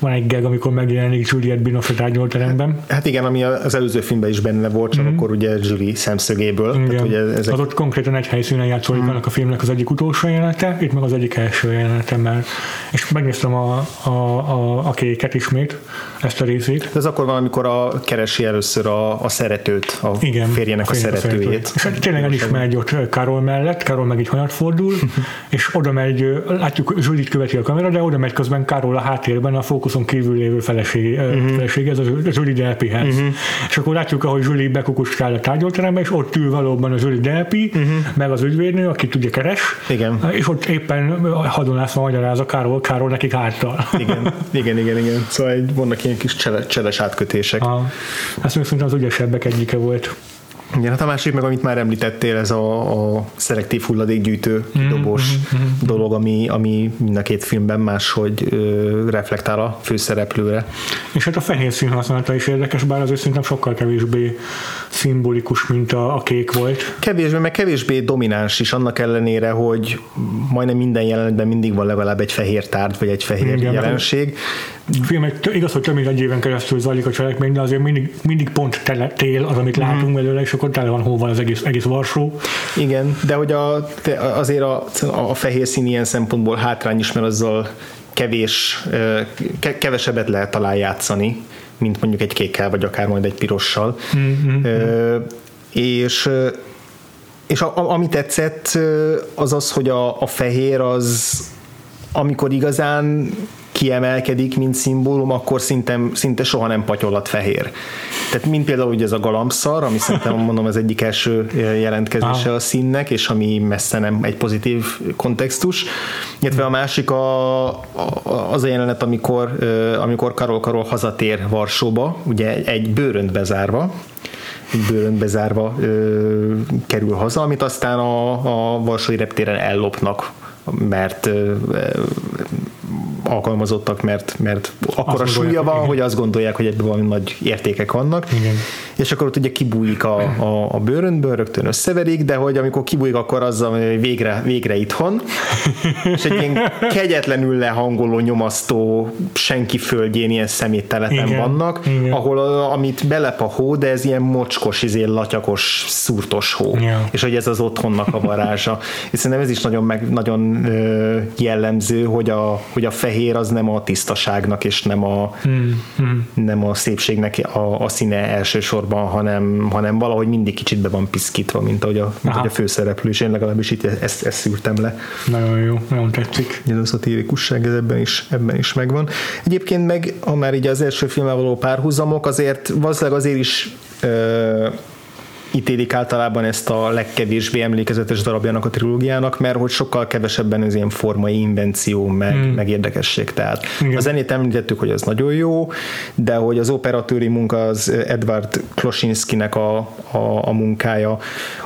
van egy gag, amikor megjelenik Juliette Binoche a tárgyalóteremben. Hát igen, ami az előző filmben is benne volt, csak mm-hmm. akkor ugye Julie szemszögéből. Igen. Tehát, ugye ezek... Az ott konkrétan egy helyszínen játszódik mm. annak a filmnek az egyik utolsó jelenete, itt meg az egyik első jelenete, mert és megnéztem a, a, a, a kéket ismét, ezt a részét. Ez akkor van, amikor a, keresi először a, a szeretőt, a igen, férjének a, a szeretőjét. szeretőjét. És hát tényleg el is megy ott Karol mellett, Karol meg így hanyat fordul, és oda megy, látjuk, Julie követi a kamera, de oda megy közben Karol a háttérben a fókusz fókuszon kívül lévő feleség, uh-huh. feleség ez a Julie Delpihez. Uh-huh. És akkor látjuk, ahogy Julie bekukuskál a tárgyalterembe, és ott ül valóban a Julie Delpi, uh-huh. meg az ügyvédnő, akit ugye keres, igen. és ott éppen hadonászva magyaráz a Károly, Károly nekik által. Igen, igen, igen, igen. Szóval vannak ilyen kis cseles átkötések. Ah, ezt még szerintem az ügyesebbek egyike volt. Igen, hát a másik meg, amit már említettél, ez a, a szelektív hulladékgyűjtő mm, dobos mm, mm, dolog, ami, ami mind a két filmben máshogy ö, reflektál a főszereplőre. És hát a fehér szín használata is érdekes, bár az szerintem sokkal kevésbé szimbolikus, mint a, a kék volt. Kevésbé, meg kevésbé domináns is, annak ellenére, hogy majdnem minden jelenetben mindig van legalább egy fehér tárgy, vagy egy fehér Igen, jelenség. Filmek, igaz, hogy több mint egy éven keresztül zajlik a cselekmény, de azért mindig, mindig pont tele, tél az, amit mm. látunk belőle, és akkor tele van hóval az egész, egész Varsó. Igen, de hogy a, azért a, a fehér szín ilyen szempontból hátrány is, mert azzal kevés, kevesebbet lehet talán játszani, mint mondjuk egy kékkel, vagy akár majd egy pirossal. Mm-hmm. És és a, a, ami tetszett, az az, hogy a, a fehér az amikor igazán kiemelkedik, mint szimbólum, akkor szinte, szinte soha nem patyolat fehér. Tehát mint például ugye ez a galambszar, ami szerintem mondom az egyik első jelentkezése a színnek, és ami messze nem egy pozitív kontextus. Illetve a másik a, az a jelenet, amikor, amikor Karol Karol hazatér Varsóba, ugye egy bőrönt bezárva, egy bőrönt bezárva ö, kerül haza, amit aztán a, a Varsói reptéren ellopnak mert alkalmazottak, mert, mert akkor a súlya van, igen. hogy azt gondolják, hogy ebben valami nagy értékek vannak. Igen. És akkor ott ugye kibújik a, a, a bőröntből, rögtön összeverik, de hogy amikor kibújik, akkor azzal, hogy végre, végre itthon, és egy ilyen kegyetlenül lehangoló, nyomasztó, senki földjén ilyen szemétteleten igen. vannak, igen. ahol a, amit belep a hó, de ez ilyen mocskos, izé, latyakos, szúrtos hó. Ja. És hogy ez az otthonnak a varázsa. És szerintem ez is nagyon, meg, nagyon jellemző, hogy a, hogy a fehér fehér az nem a tisztaságnak és nem a, hmm, hmm. nem a szépségnek a, a színe elsősorban, hanem, hanem valahogy mindig kicsit be van piszkítva, mint ahogy a, mint ahogy a főszereplő, és én legalábbis itt ezt, ezt szűrtem le. Nagyon jó, nagyon tetszik. Ez a tévékusság ez ebben is, ebben is megvan. Egyébként meg, ha már így az első filmmel való párhuzamok, azért valószínűleg azért is ö, ítélik általában ezt a legkevésbé emlékezetes darabjának a trilógiának, mert hogy sokkal kevesebben az ilyen formai invenció, meg, hmm. meg érdekesség. Tehát Igen. a zenét említettük, hogy az nagyon jó, de hogy az operatőri munka az Edward Klosinskinek a, a, a munkája,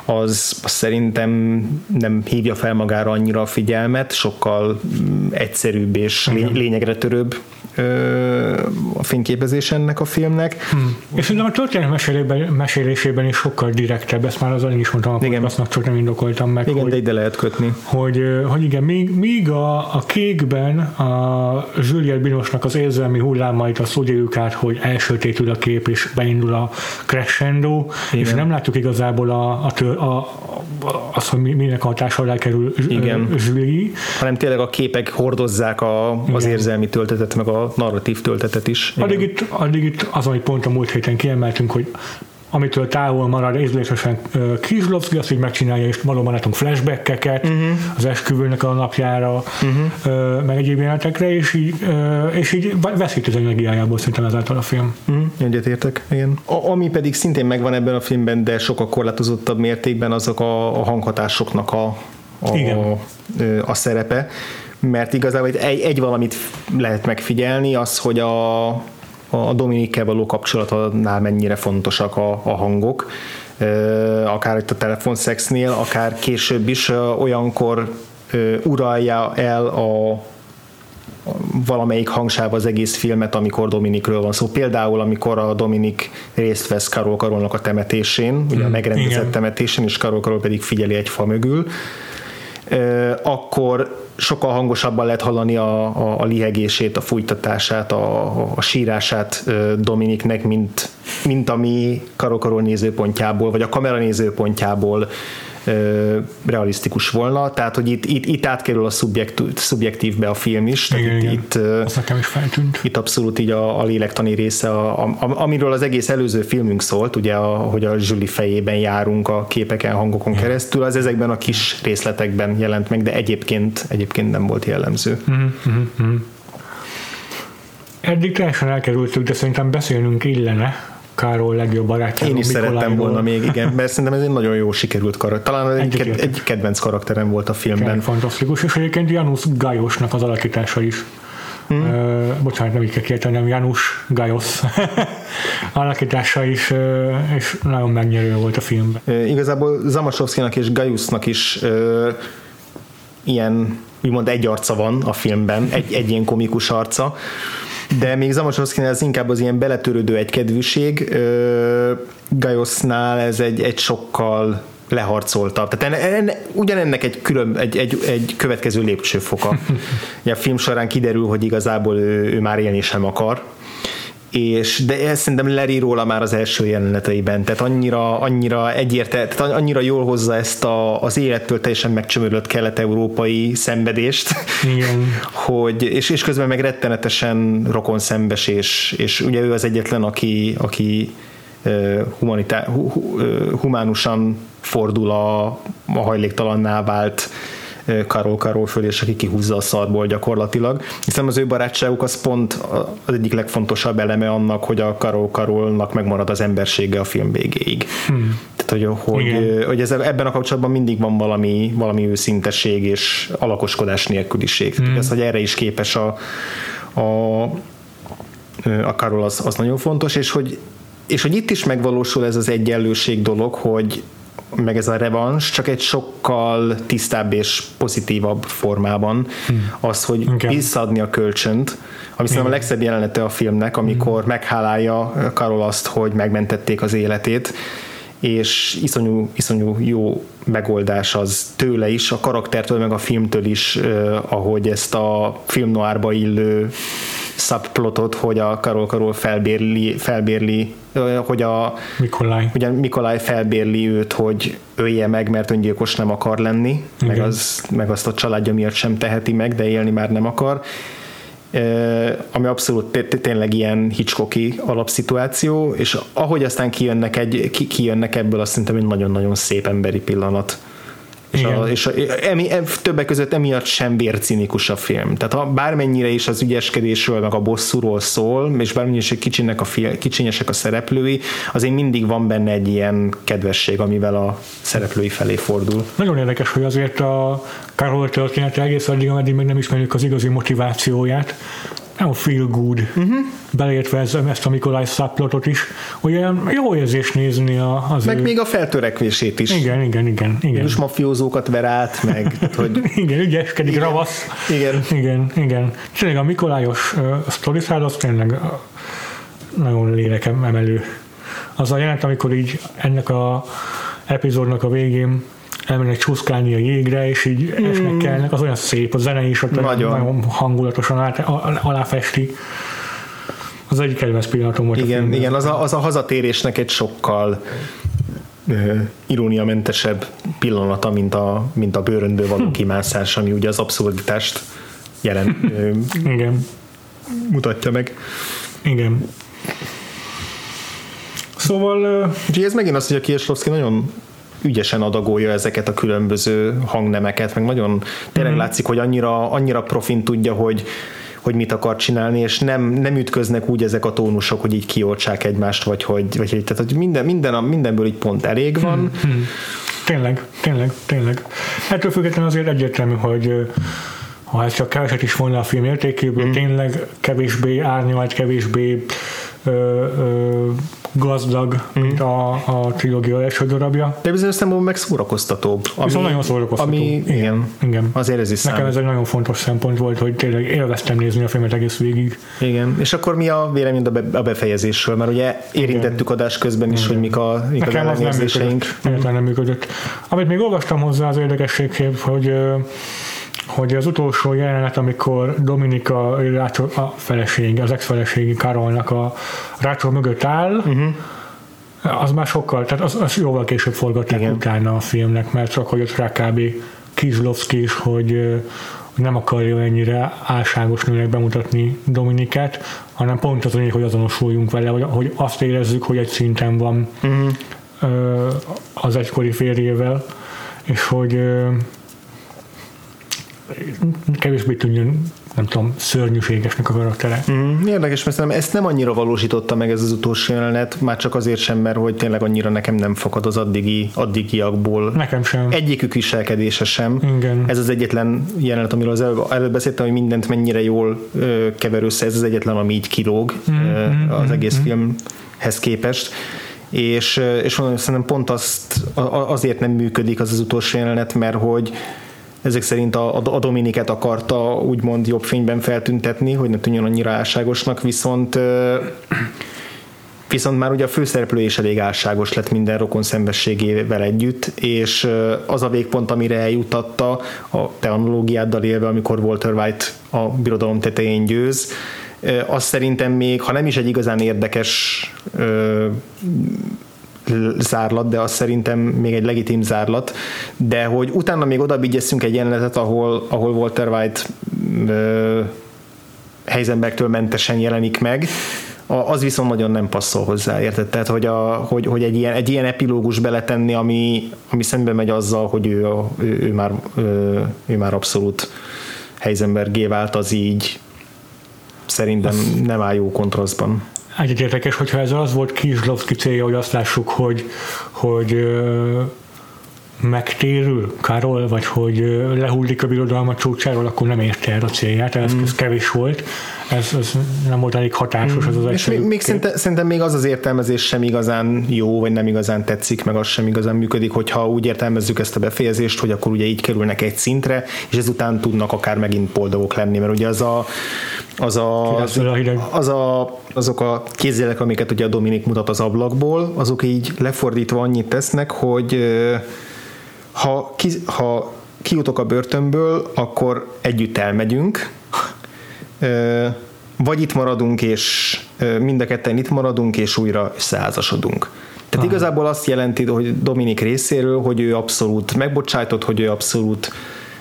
az, az szerintem nem hívja fel magára annyira a figyelmet, sokkal egyszerűbb és lényegre törőbb a fényképezés ennek a filmnek. Hmm. És szerintem a történet mesélésében, is sokkal direktebb, ezt már az is mondtam, a podcastnak csak nem indokoltam meg. Igen, hogy, de ide lehet kötni. Hogy, hogy igen, még, még a, a kékben a Juliette Binosnak az érzelmi hullámait azt úgy éljük át, hogy elsötétül a kép, és beindul a crescendo, igen. és nem látjuk igazából a, a, a, a, azt, hogy minek hatása alá kerül igen. Julie. Hanem tényleg a képek hordozzák a, az igen. érzelmi töltetet, meg a narratív töltetet is. Addig itt, addig itt az, amit pont a múlt héten kiemeltünk, hogy amitől távol marad ízlésesen Kizlovszki, azt így megcsinálja, és valóban látunk flashbackeket uh-huh. az esküvőnek a napjára, uh-huh. meg egyéb jelenetekre, és így, és így veszít az energiájából szerintem ezáltal a film. Uh-huh. Egyetértek, igen. A, ami pedig szintén megvan ebben a filmben, de sokkal korlátozottabb mértékben, azok a, a hanghatásoknak a, a, a szerepe, mert igazából egy, egy valamit lehet megfigyelni, az, hogy a, a Dominikkel való kapcsolatnál mennyire fontosak a, a hangok, akár itt a telefonszexnél, akár később is olyankor uralja el a valamelyik hangsáv az egész filmet, amikor Dominikről van szó. Például, amikor a Dominik részt vesz Karol Karolnak a temetésén, ugye a mm, megrendezett Igen. temetésén, és Karol Karol pedig figyeli egy fa mögül, akkor sokkal hangosabban lehet hallani a, a, a lihegését, a fújtatását, a, a sírását Dominiknek, mint, mint ami Karol Karol nézőpontjából, vagy a kamera nézőpontjából realisztikus volna, tehát hogy itt, itt, itt átkerül a szubjekt, szubjektívbe a film is, tehát igen, itt, igen. itt, nekem is feltűnt. itt abszolút így a, a lélektani része, a, a, amiről az egész előző filmünk szólt, ugye, a, hogy a Zsuli fejében járunk a képeken, hangokon igen. keresztül, az ezekben a kis részletekben jelent meg, de egyébként, egyébként nem volt jellemző. Mm-hmm, mm-hmm. Eddig teljesen elkerültük, de szerintem beszélnünk illene Károly legjobb barátja. Én is szerettem volna még, igen, mert szerintem ez egy nagyon jó sikerült karakter. Talán egy, egy, egy kedvenc karakterem volt a filmben. Igen, fantasztikus, és egyébként Janusz Gajosnak az alakítása is. Hmm. Uh, bocsánat, nem így kell kérteni, hanem Janusz Gajos alakítása is, uh, és nagyon megnyerő volt a filmben. Uh, igazából Zamasovszkinak és Gajusnak is uh, ilyen úgymond egy arca van a filmben, egy, egy ilyen komikus arca de még Zamosovszkinál ez inkább az ilyen beletörődő egykedvűség, Gajosznál ez egy, egy sokkal leharcoltabb. Tehát enne, enne, ugyanennek egy, külön, egy, egy, egy következő lépcsőfoka. a film során kiderül, hogy igazából ő, ő már élni sem akar, és de ezt szerintem leri róla már az első jeleneteiben, tehát annyira, annyira egyértelmű, tehát annyira jól hozza ezt a, az élettől teljesen megcsömörlött kelet-európai szenvedést, Igen. hogy, és, és közben meg rettenetesen rokon szembes, és, és ugye ő az egyetlen, aki, aki humanitá, humánusan fordul a, a hajléktalanná vált Karol Karol föl, és aki kihúzza a szarból gyakorlatilag. Hiszen az ő barátságuk az pont az egyik legfontosabb eleme annak, hogy a Karol Karolnak megmarad az embersége a film végéig. Hmm. Tehát, hogy, hogy, hogy ez, ebben a kapcsolatban mindig van valami, valami őszinteség és alakoskodás nélküliség. Hmm. Ez, hogy erre is képes a, a, a Karol az, az nagyon fontos, és hogy és hogy itt is megvalósul ez az egyenlőség dolog, hogy meg ez a revans, csak egy sokkal tisztább és pozitívabb formában hmm. az, hogy okay. visszaadni a kölcsönt, ami szerintem a legszebb jelenete a filmnek, amikor hmm. meghálálja Karol azt, hogy megmentették az életét, és iszonyú, iszonyú jó megoldás az tőle is, a karaktertől, meg a filmtől is, eh, ahogy ezt a film noárba illő subplotot, hogy a Karol Karol felbérli, felbérli hogy a Mikolaj. Ugye Mikolaj felbérli őt, hogy ölje meg, mert öngyilkos nem akar lenni, meg, az, meg azt a családja miatt sem teheti meg, de élni már nem akar ami abszolút tényleg ilyen Hitchcocki alapszituáció, és ahogy aztán kijönnek, egy, kijönnek ebből, azt szerintem egy nagyon-nagyon szép emberi pillanat. És, a, és a, emi, többek között emiatt sem vércinikus a film. Tehát ha bármennyire is az ügyeskedésről, meg a bosszúról szól, és bármennyire is kicsinek a film, kicsinyesek a szereplői, azért mindig van benne egy ilyen kedvesség, amivel a szereplői felé fordul. Nagyon érdekes, hogy azért a Karol története egész addig, ameddig meg nem ismerjük az igazi motivációját, nem feel good, uh-huh. beleértve ez, ezt a Mikolaj Száplotot is, hogy jó érzés nézni a, az Meg ő... még a feltörekvését is. Igen, igen, igen. igen. És mafiózókat ver át, meg hogy... igen, ügyeskedik, igen. ravasz. Igen. Igen, igen. Tényleg a Mikolajos uh, sztoriszád az tényleg uh, nagyon lélekem emelő. Az a jelent, amikor így ennek a epizódnak a végén elmennek csúszkálni a jégre, és így mm. esnek kellnek, az olyan szép, a zene is ott nagyon, nagyon hangulatosan át, aláfesti. Az egyik kedvenc pillanatom volt. Igen, a igen az, a, az a hazatérésnek egy sokkal iróniamentesebb pillanata, mint a, mint a bőröndből való hm. kimászás, ami ugye az abszurditást jelen igen. mutatja meg. Igen. Szóval... Uh, ez megint az, hogy a Kieslowski nagyon ügyesen adagolja ezeket a különböző hangnemeket, meg nagyon tényleg mm. látszik, hogy annyira, annyira profin tudja, hogy hogy mit akar csinálni, és nem, nem ütköznek úgy ezek a tónusok, hogy így kioltsák egymást, vagy hogy, vagy, tehát hogy minden, minden, mindenből így pont elég van. Hmm, hmm. Tényleg, tényleg, tényleg. Ettől függetlenül azért egyértelmű, hogy ha ez csak keveset is volna a film értékéből, mm. tényleg kevésbé árnyalt, kevésbé ö, ö, gazdag, mm. mint a, a trilógia első darabja. De bizonyos szempontból meg szórakoztatóbb. Ami, Viszont nagyon szórakoztató. Ami, igen, igen. Azért ez is Nekem szám. ez egy nagyon fontos szempont volt, hogy tényleg élveztem nézni a filmet egész végig. Igen, és akkor mi a vélemény a befejezésről? Mert ugye érintettük igen. adás közben is, igen. hogy mik a, mik Nekem az nem működött. nem működött. Amit még olvastam hozzá az érdekességképp, hogy hogy az utolsó jelenet, amikor Dominika a feleség, az ex-feleségi Karolnak a rácsol mögött áll, uh-huh. az már sokkal, tehát az, az jóval később forgatták Igen. utána a filmnek, mert csak hogy ott rá kb. Kizlovszki is, hogy nem akarja ennyire álságos nőnek bemutatni Dominikát, hanem pont az, hogy azonosuljunk vele, hogy, hogy azt érezzük, hogy egy szinten van uh-huh. az egykori férjével, és hogy kevésbé tűnjön nem tudom, szörnyűségesnek a karaktere. Mm, érdekes, mert ezt nem annyira valósította meg ez az utolsó jelenet, már csak azért sem, mert hogy tényleg annyira nekem nem fakad az addigi, addigiakból. Nekem sem. Egyikük viselkedése sem. Igen. Ez az egyetlen jelenet, amiről az előbb, előbb beszéltem, hogy mindent mennyire jól ö, kever össze, ez az egyetlen, ami így kilóg mm, ö, mm, az mm, egész mm. filmhez képest és, és szerintem pont azt, azért nem működik az az utolsó jelenet, mert hogy ezek szerint a, a Dominiket akarta úgymond jobb fényben feltüntetni, hogy ne tűnjön annyira álságosnak, viszont viszont már ugye a főszereplő is elég álságos lett minden rokon szembességével együtt, és az a végpont, amire eljutatta a te analógiáddal élve, amikor Walter White a birodalom tetején győz, az szerintem még, ha nem is egy igazán érdekes zárlat, de az szerintem még egy legitim zárlat, de hogy utána még oda egy jelenetet, ahol, ahol Walter White ö, Heisenbergtől mentesen jelenik meg, az viszont nagyon nem passzol hozzá, érted? Tehát, hogy, a, hogy, hogy egy, ilyen, egy ilyen epilógus beletenni, ami, ami szembe megy azzal, hogy ő, a, ő, ő, már, ő, ő már abszolút Heisenbergé vált, az így szerintem nem áll jó kontrasztban. Egy érdekes, hogyha ez az volt Kizlovszki célja, hogy azt lássuk, hogy, hogy megtérül Karol, vagy hogy lehullik a birodalma csúcsáról, akkor nem érte el a célját, ez, mm. ez kevés volt, ez, ez nem volt elég hatásos az az És még, még szerintem, szerintem még az az értelmezés sem igazán jó, vagy nem igazán tetszik, meg az sem igazán működik, hogyha úgy értelmezzük ezt a befejezést, hogy akkor ugye így kerülnek egy szintre, és ezután tudnak akár megint boldogok lenni, mert ugye az a az a, az, az a, azok a kézjelek, amiket ugye a Dominik mutat az ablakból, azok így lefordítva annyit tesznek, hogy ha, ki, ha kijutok a börtönből, akkor együtt elmegyünk, vagy itt maradunk, és mind a ketten itt maradunk, és újra összeházasodunk. Tehát Aha. igazából azt jelenti, hogy Dominik részéről, hogy ő abszolút megbocsájtott, hogy ő abszolút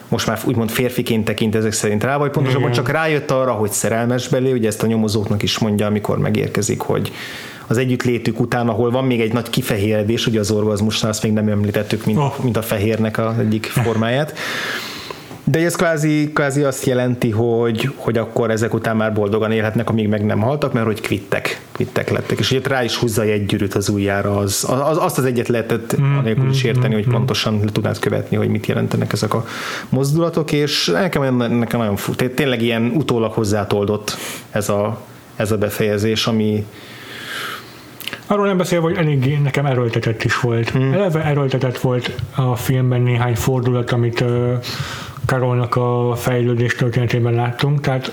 most már úgymond férfiként tekint ezek szerint rá, vagy pontosabban csak rájött arra, hogy szerelmes belé, ugye ezt a nyomozóknak is mondja, amikor megérkezik, hogy az együttlétük után, ahol van még egy nagy kifehéredés, ugye az orgazmusnál, azt még nem említettük, mint, oh. mint a fehérnek az egyik formáját. De ez kvázi, kvázi azt jelenti, hogy, hogy akkor ezek után már boldogan élhetnek, amíg meg nem haltak, mert hogy kvittek, kvittek lettek. És ugye rá is húzza egy gyűrűt az ujjára, az, az, azt az egyet lehetett mm, anélkül is mm, érteni, hogy mm, pontosan le tudnád követni, hogy mit jelentenek ezek a mozdulatok, és nekem, nekem nagyon fú, tényleg ilyen utólag hozzátoldott ez a, ez a befejezés, ami, Arról nem beszél, hogy eléggé nekem erőltetett is volt. Hmm. Eleve erőltetett volt a filmben néhány fordulat, amit uh, Karolnak a fejlődés történetében láttunk, tehát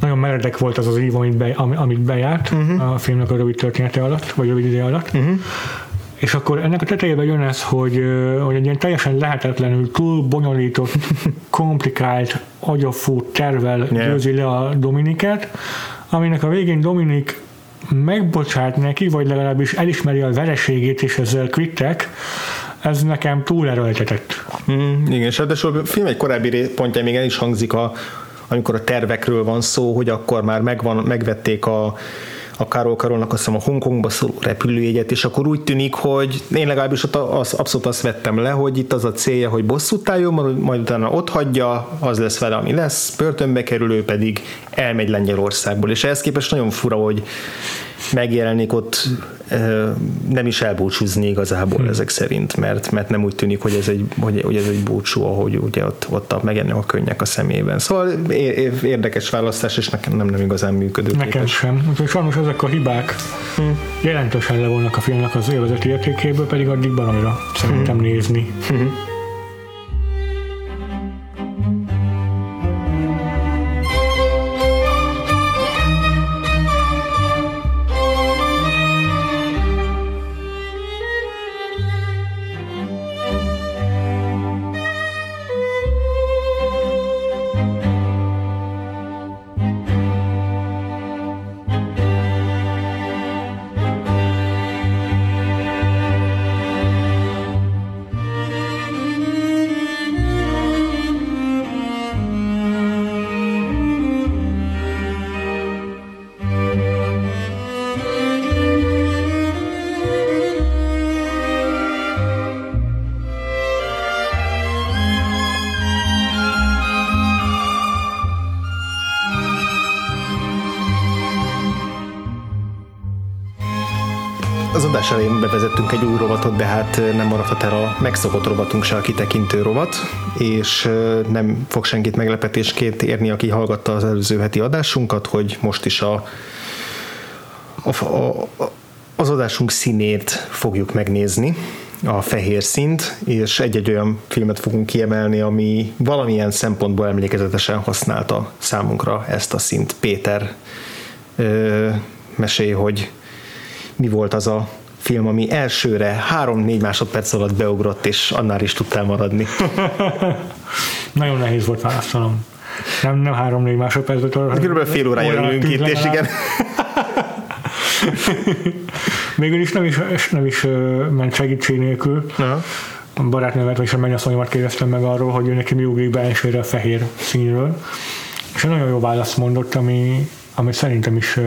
nagyon meredek volt az az ív, amit, be, amit bejárt uh-huh. a filmnek a rövid története alatt, vagy rövid idő alatt. Uh-huh. És akkor ennek a tetejében jön ez, hogy, hogy egy ilyen teljesen lehetetlenül túl bonyolított, komplikált, agyafú tervel yeah. győzi le a Dominiket, aminek a végén Dominik megbocsát neki, vagy legalábbis elismeri a vereségét, és ezzel kvittek, ez nekem túl erőltetett. Mm, igen, és ráadásul a film egy korábbi pontja még el is hangzik, a, amikor a tervekről van szó, hogy akkor már megvan, megvették a, a Carol Karolnak azt hiszem a Hongkongba szóló repülőjegyet, és akkor úgy tűnik, hogy én legalábbis ott az, abszolút azt vettem le, hogy itt az a célja, hogy bosszút álljon, majd utána ott hagyja, az lesz vele, ami lesz, börtönbe kerülő pedig elmegy Lengyelországból, és ehhez képest nagyon fura, hogy megjelenik ott nem is elbúcsúzni igazából hmm. ezek szerint, mert, mert nem úgy tűnik, hogy ez egy, hogy, hogy ez egy búcsú, ahogy ugye ott, ott megjelennek a könnyek a szemében. Szóval érdekes választás, és nekem nem, nem igazán működő. Nekem sem. Úgyhogy sajnos ezek a hibák hmm. jelentősen levonnak a filmnek az élvezeti értékéből, pedig addig baromira szerintem hmm. nézni. Hmm. Adás elején bevezettünk egy új rovatot, de hát nem maradhat el a megszokott rovatunk se a kitekintő rovat, és nem fog senkit meglepetésként érni, aki hallgatta az előző heti adásunkat, hogy most is a, a, a, az adásunk színét fogjuk megnézni, a fehér szint, és egy-egy olyan filmet fogunk kiemelni, ami valamilyen szempontból emlékezetesen használta számunkra ezt a szint. Péter, mesélj, hogy mi volt az a film, ami elsőre 3-4 másodperc alatt beugrott, és annál is tudtál maradni. Nagyon nehéz volt választanom. Nem, nem 3-4 másodperc alatt. Körülbelül fél órája ülünk itt, és igen. Végül is nem is, nem is ment segítség nélkül. Aha. A barátnőmet és a mennyasszonyomat kérdeztem meg arról, hogy ő neki mi ugrik be elsőre a fehér színről. És egy nagyon jó választ mondott, ami, ami szerintem is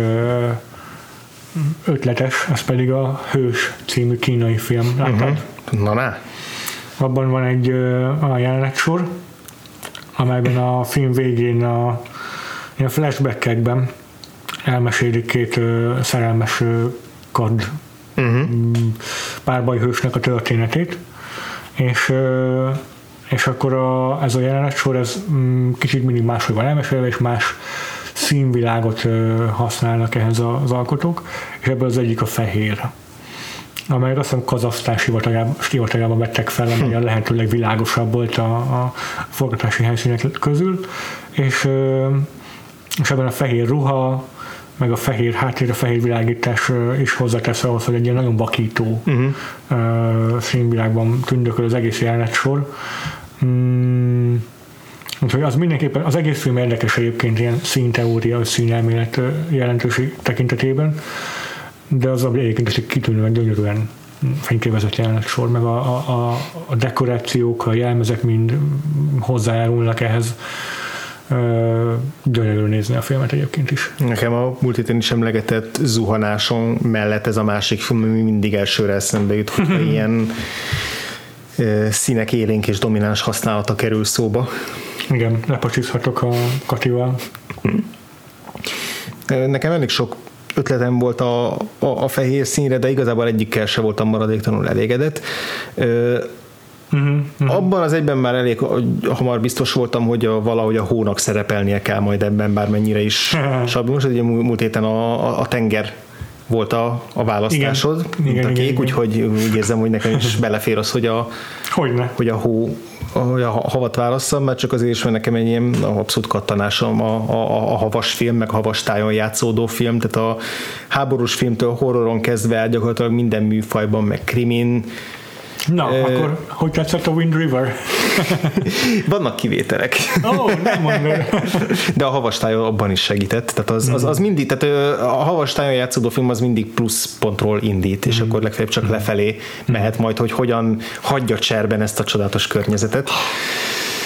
ötletes, ez pedig a Hős című kínai film. Láttad? Uh-huh. Na, ne. Abban van egy a jelenetsor, amelyben a film végén a, a flashbackekben elmesélik két szerelmes kard uh-huh. párbajhősnek a történetét, és és akkor a, ez a jelenetsor, ez mm, kicsit mindig máshogy van elmesélve, és más színvilágot használnak ehhez az alkotók, és ebből az egyik a fehér amelyet azt hiszem Kazasztán sivatagában, vettek fel, amely a hm. lehető legvilágosabb volt a, a forgatási helyszínek közül, és, és ebben a fehér ruha, meg a fehér háttér, a fehér világítás is hozzátesz ahhoz, hogy egy ilyen nagyon vakító uh-huh. színvilágban tündököl az egész jelenet sor. Mm, Úgyhogy az mindenképpen, az egész film érdekes egyébként ilyen színteória, színelmélet jelentőség tekintetében, de az egyébként is kitűnően gyönyörűen fényképezett jelenet sor, meg a, a, a dekorációk, a jelmezek mind hozzájárulnak ehhez. Gyönyörű nézni a filmet egyébként is. Nekem a múlt héten is emlegetett zuhanáson mellett ez a másik film, ami mindig elsőre eszembe jut, hogy ilyen színek élénk és domináns használata kerül szóba. Igen, lepacsizhatok a Katival. Nekem elég sok ötletem volt a, a, a fehér színre, de igazából egyikkel se voltam maradéktalanul elégedett. Uh-huh, uh-huh. Abban az egyben már elég hamar biztos voltam, hogy a, valahogy a hónak szerepelnie kell majd ebben, bármennyire is sablons. Ugye múlt héten a, a, a tenger volt a, a választásod, igen, mint igen, a kék, igen, úgyhogy úgy érzem, hogy nekem is belefér az, hogy a, Hogyne. hogy a hó hogy a havat válasszam, mert csak azért is, mert nekem egy ilyen abszolút kattanásom a, a, a havas film, meg havas tájon játszódó film, tehát a háborús filmtől horroron kezdve gyakorlatilag minden műfajban, meg krimin, Na, uh, akkor hogy tetszett a Wind River? Vannak kivételek. Oh, nem mondom. De a havastájon abban is segített. Tehát az, az, az mindig, tehát a havastájon játszódó film az mindig plusz pontról indít, és mm. akkor legfeljebb csak mm. lefelé mehet majd, hogy hogyan hagyja cserben ezt a csodálatos környezetet.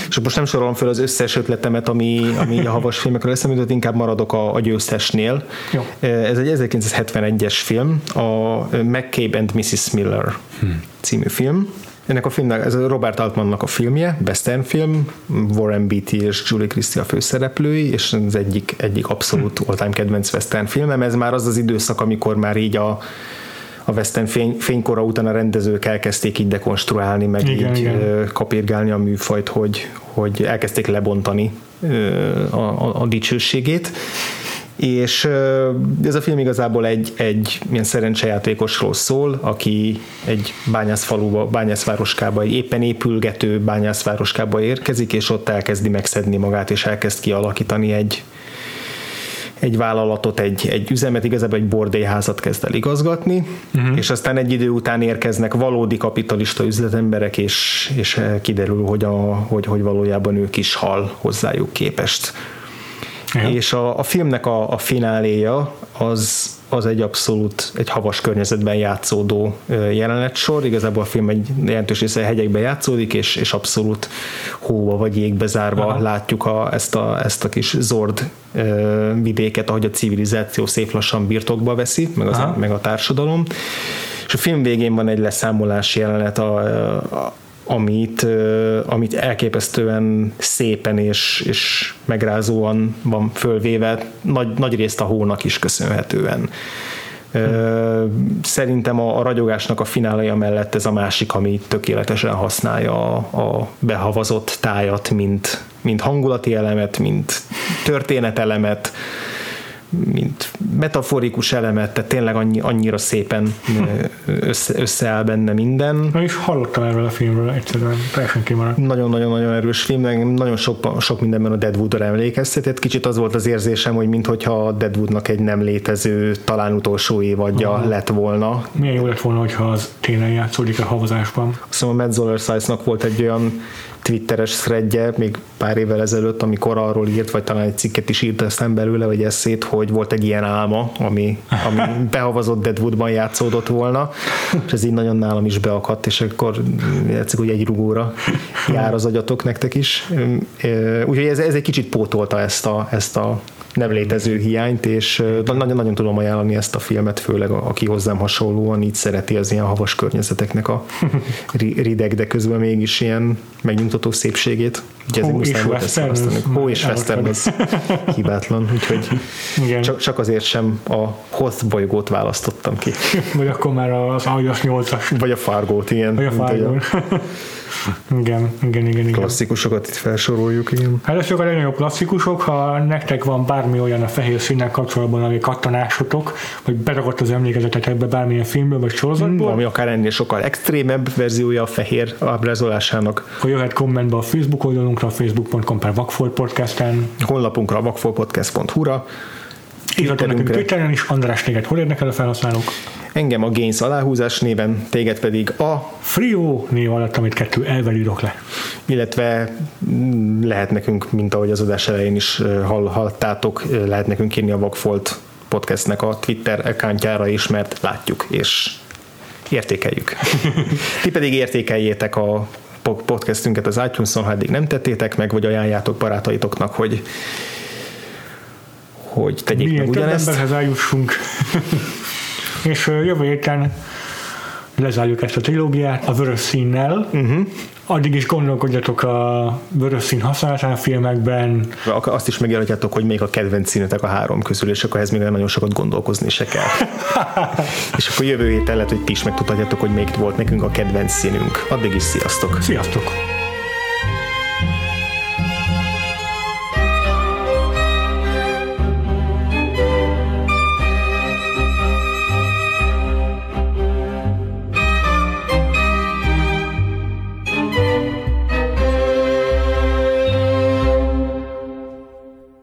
És most nem sorolom fel az összes ötletemet, ami, ami a havas filmekről eszembe jutott, inkább maradok a, a győztesnél. Jó. Ez egy 1971-es film, a McCabe and Mrs. Miller hmm. című film. Ennek a filmnek, ez a Robert Altmannak a filmje, western film, Warren Beatty és Julie Christie a főszereplői, és az egyik, egyik abszolút all-time kedvenc western filmem. Ez már az az időszak, amikor már így a a western fény, fénykora után a rendezők elkezdték így dekonstruálni, meg igen, így igen. kapirgálni a műfajt, hogy, hogy elkezdték lebontani a, a, a dicsőségét és ez a film igazából egy, egy ilyen szerencsejátékosról szól, aki egy bányászfaluba, bányászvároskába, egy éppen épülgető bányászvároskába érkezik, és ott elkezdi megszedni magát, és elkezd kialakítani egy, egy vállalatot, egy, egy üzemet, igazából egy bordélyházat kezd el igazgatni, uh-huh. és aztán egy idő után érkeznek valódi kapitalista üzletemberek, és, és kiderül, hogy, a, hogy, hogy valójában ők is hal hozzájuk képest. És a, a filmnek a, a fináléja az, az egy abszolút egy havas környezetben játszódó jelenetsor. Igazából a film egy jelentős része hegyekben játszódik, és, és abszolút hóba vagy jégbe zárva Aha. látjuk a, ezt, a, ezt a kis zord vidéket, ahogy a civilizáció szép lassan birtokba veszi, meg, az, meg a társadalom. És a film végén van egy leszámolási jelenet a, a amit, amit elképesztően szépen és, és megrázóan van fölvéve, nagy, nagy részt a hónak is köszönhetően. Szerintem a, a ragyogásnak a finálaja mellett ez a másik, ami tökéletesen használja a, a behavazott tájat, mint, mint hangulati elemet, mint történetelemet, mint metaforikus elemet, tehát tényleg annyi, annyira szépen össze, összeáll benne minden. Na is hallottam erről a filmről, egyszerűen teljesen kimaradt. Nagyon-nagyon-nagyon erős film, nagyon sok, sok mindenben a Deadwoodra emlékeztetett. Kicsit az volt az érzésem, hogy mintha a Deadwoodnak egy nem létező, talán utolsó évadja Aha. lett volna. Milyen jó lett volna, hogyha az tényleg játszódik a havazásban. Szóval Matt Zoller volt egy olyan twitteres threadje még pár évvel ezelőtt, amikor arról írt, vagy talán egy cikket is írt aztán belőle, vagy eszét, hogy volt egy ilyen álma, ami, ami behavazott Deadwoodban játszódott volna, és ez így nagyon nálam is beakadt, és akkor játszik, hogy egy rugóra jár az agyatok nektek is. Úgyhogy ez, ez egy kicsit pótolta ezt a, ezt a nem létező hiányt, és nagyon-nagyon tudom ajánlani ezt a filmet, főleg aki hozzám hasonlóan így szereti az ilyen havas környezeteknek a rideg, de közben mégis ilyen megnyugtató szépségét. Ugye Hó és western. Hó és western, az hibátlan, úgyhogy Igen. Csak, csak azért sem a Hoth bolygót választottam ki. Vagy akkor már az Aljas 8-as. Vagy a Fargót, igen. Vagy a Fargót. Igen, igen, igen, igen. Klasszikusokat itt felsoroljuk, igen. Hát ezek a legnagyobb klasszikusok, ha nektek van bármi olyan a fehér színnel kapcsolatban, ami kattanásotok, vagy beragadt az ebbe bármilyen filmből vagy sorozatból. Ami akár ennél sokkal extrémebb verziója a fehér ábrázolásának. Akkor jöhet kommentbe a Facebook oldalunkra, facebook.com per Vagfolt podcasten. Honlapunkra, vagfoltpodcast.hu-ra. Írhatok nekünk Twitteren is, András, téged hol érdekel a felhasználók? Engem a Gains aláhúzás néven, téged pedig a Frio név alatt, amit kettő elvel írok le. Illetve mm, lehet nekünk, mint ahogy az adás elején is hall, hallottátok, lehet nekünk írni a Vagfolt podcastnek a Twitter accountjára is, mert látjuk és értékeljük. Ti pedig értékeljétek a podcastünket az iTunes-on, ha eddig nem tettétek meg, vagy ajánljátok barátaitoknak, hogy hogy tegyék Milyen meg ugyanezt. emberhez eljussunk. és jövő héten lezárjuk ezt a trilógiát a vörös színnel. Uh-huh. Addig is gondolkodjatok a vörös szín használatán a filmekben. Azt is megjelenítjátok, hogy még a kedvenc színetek a három közül, és akkor ez még nagyon sokat gondolkozni se kell. és akkor jövő héten lehet, hogy ti is megtudhatjátok, hogy még volt nekünk a kedvenc színünk. Addig is sziasztok! Sziasztok!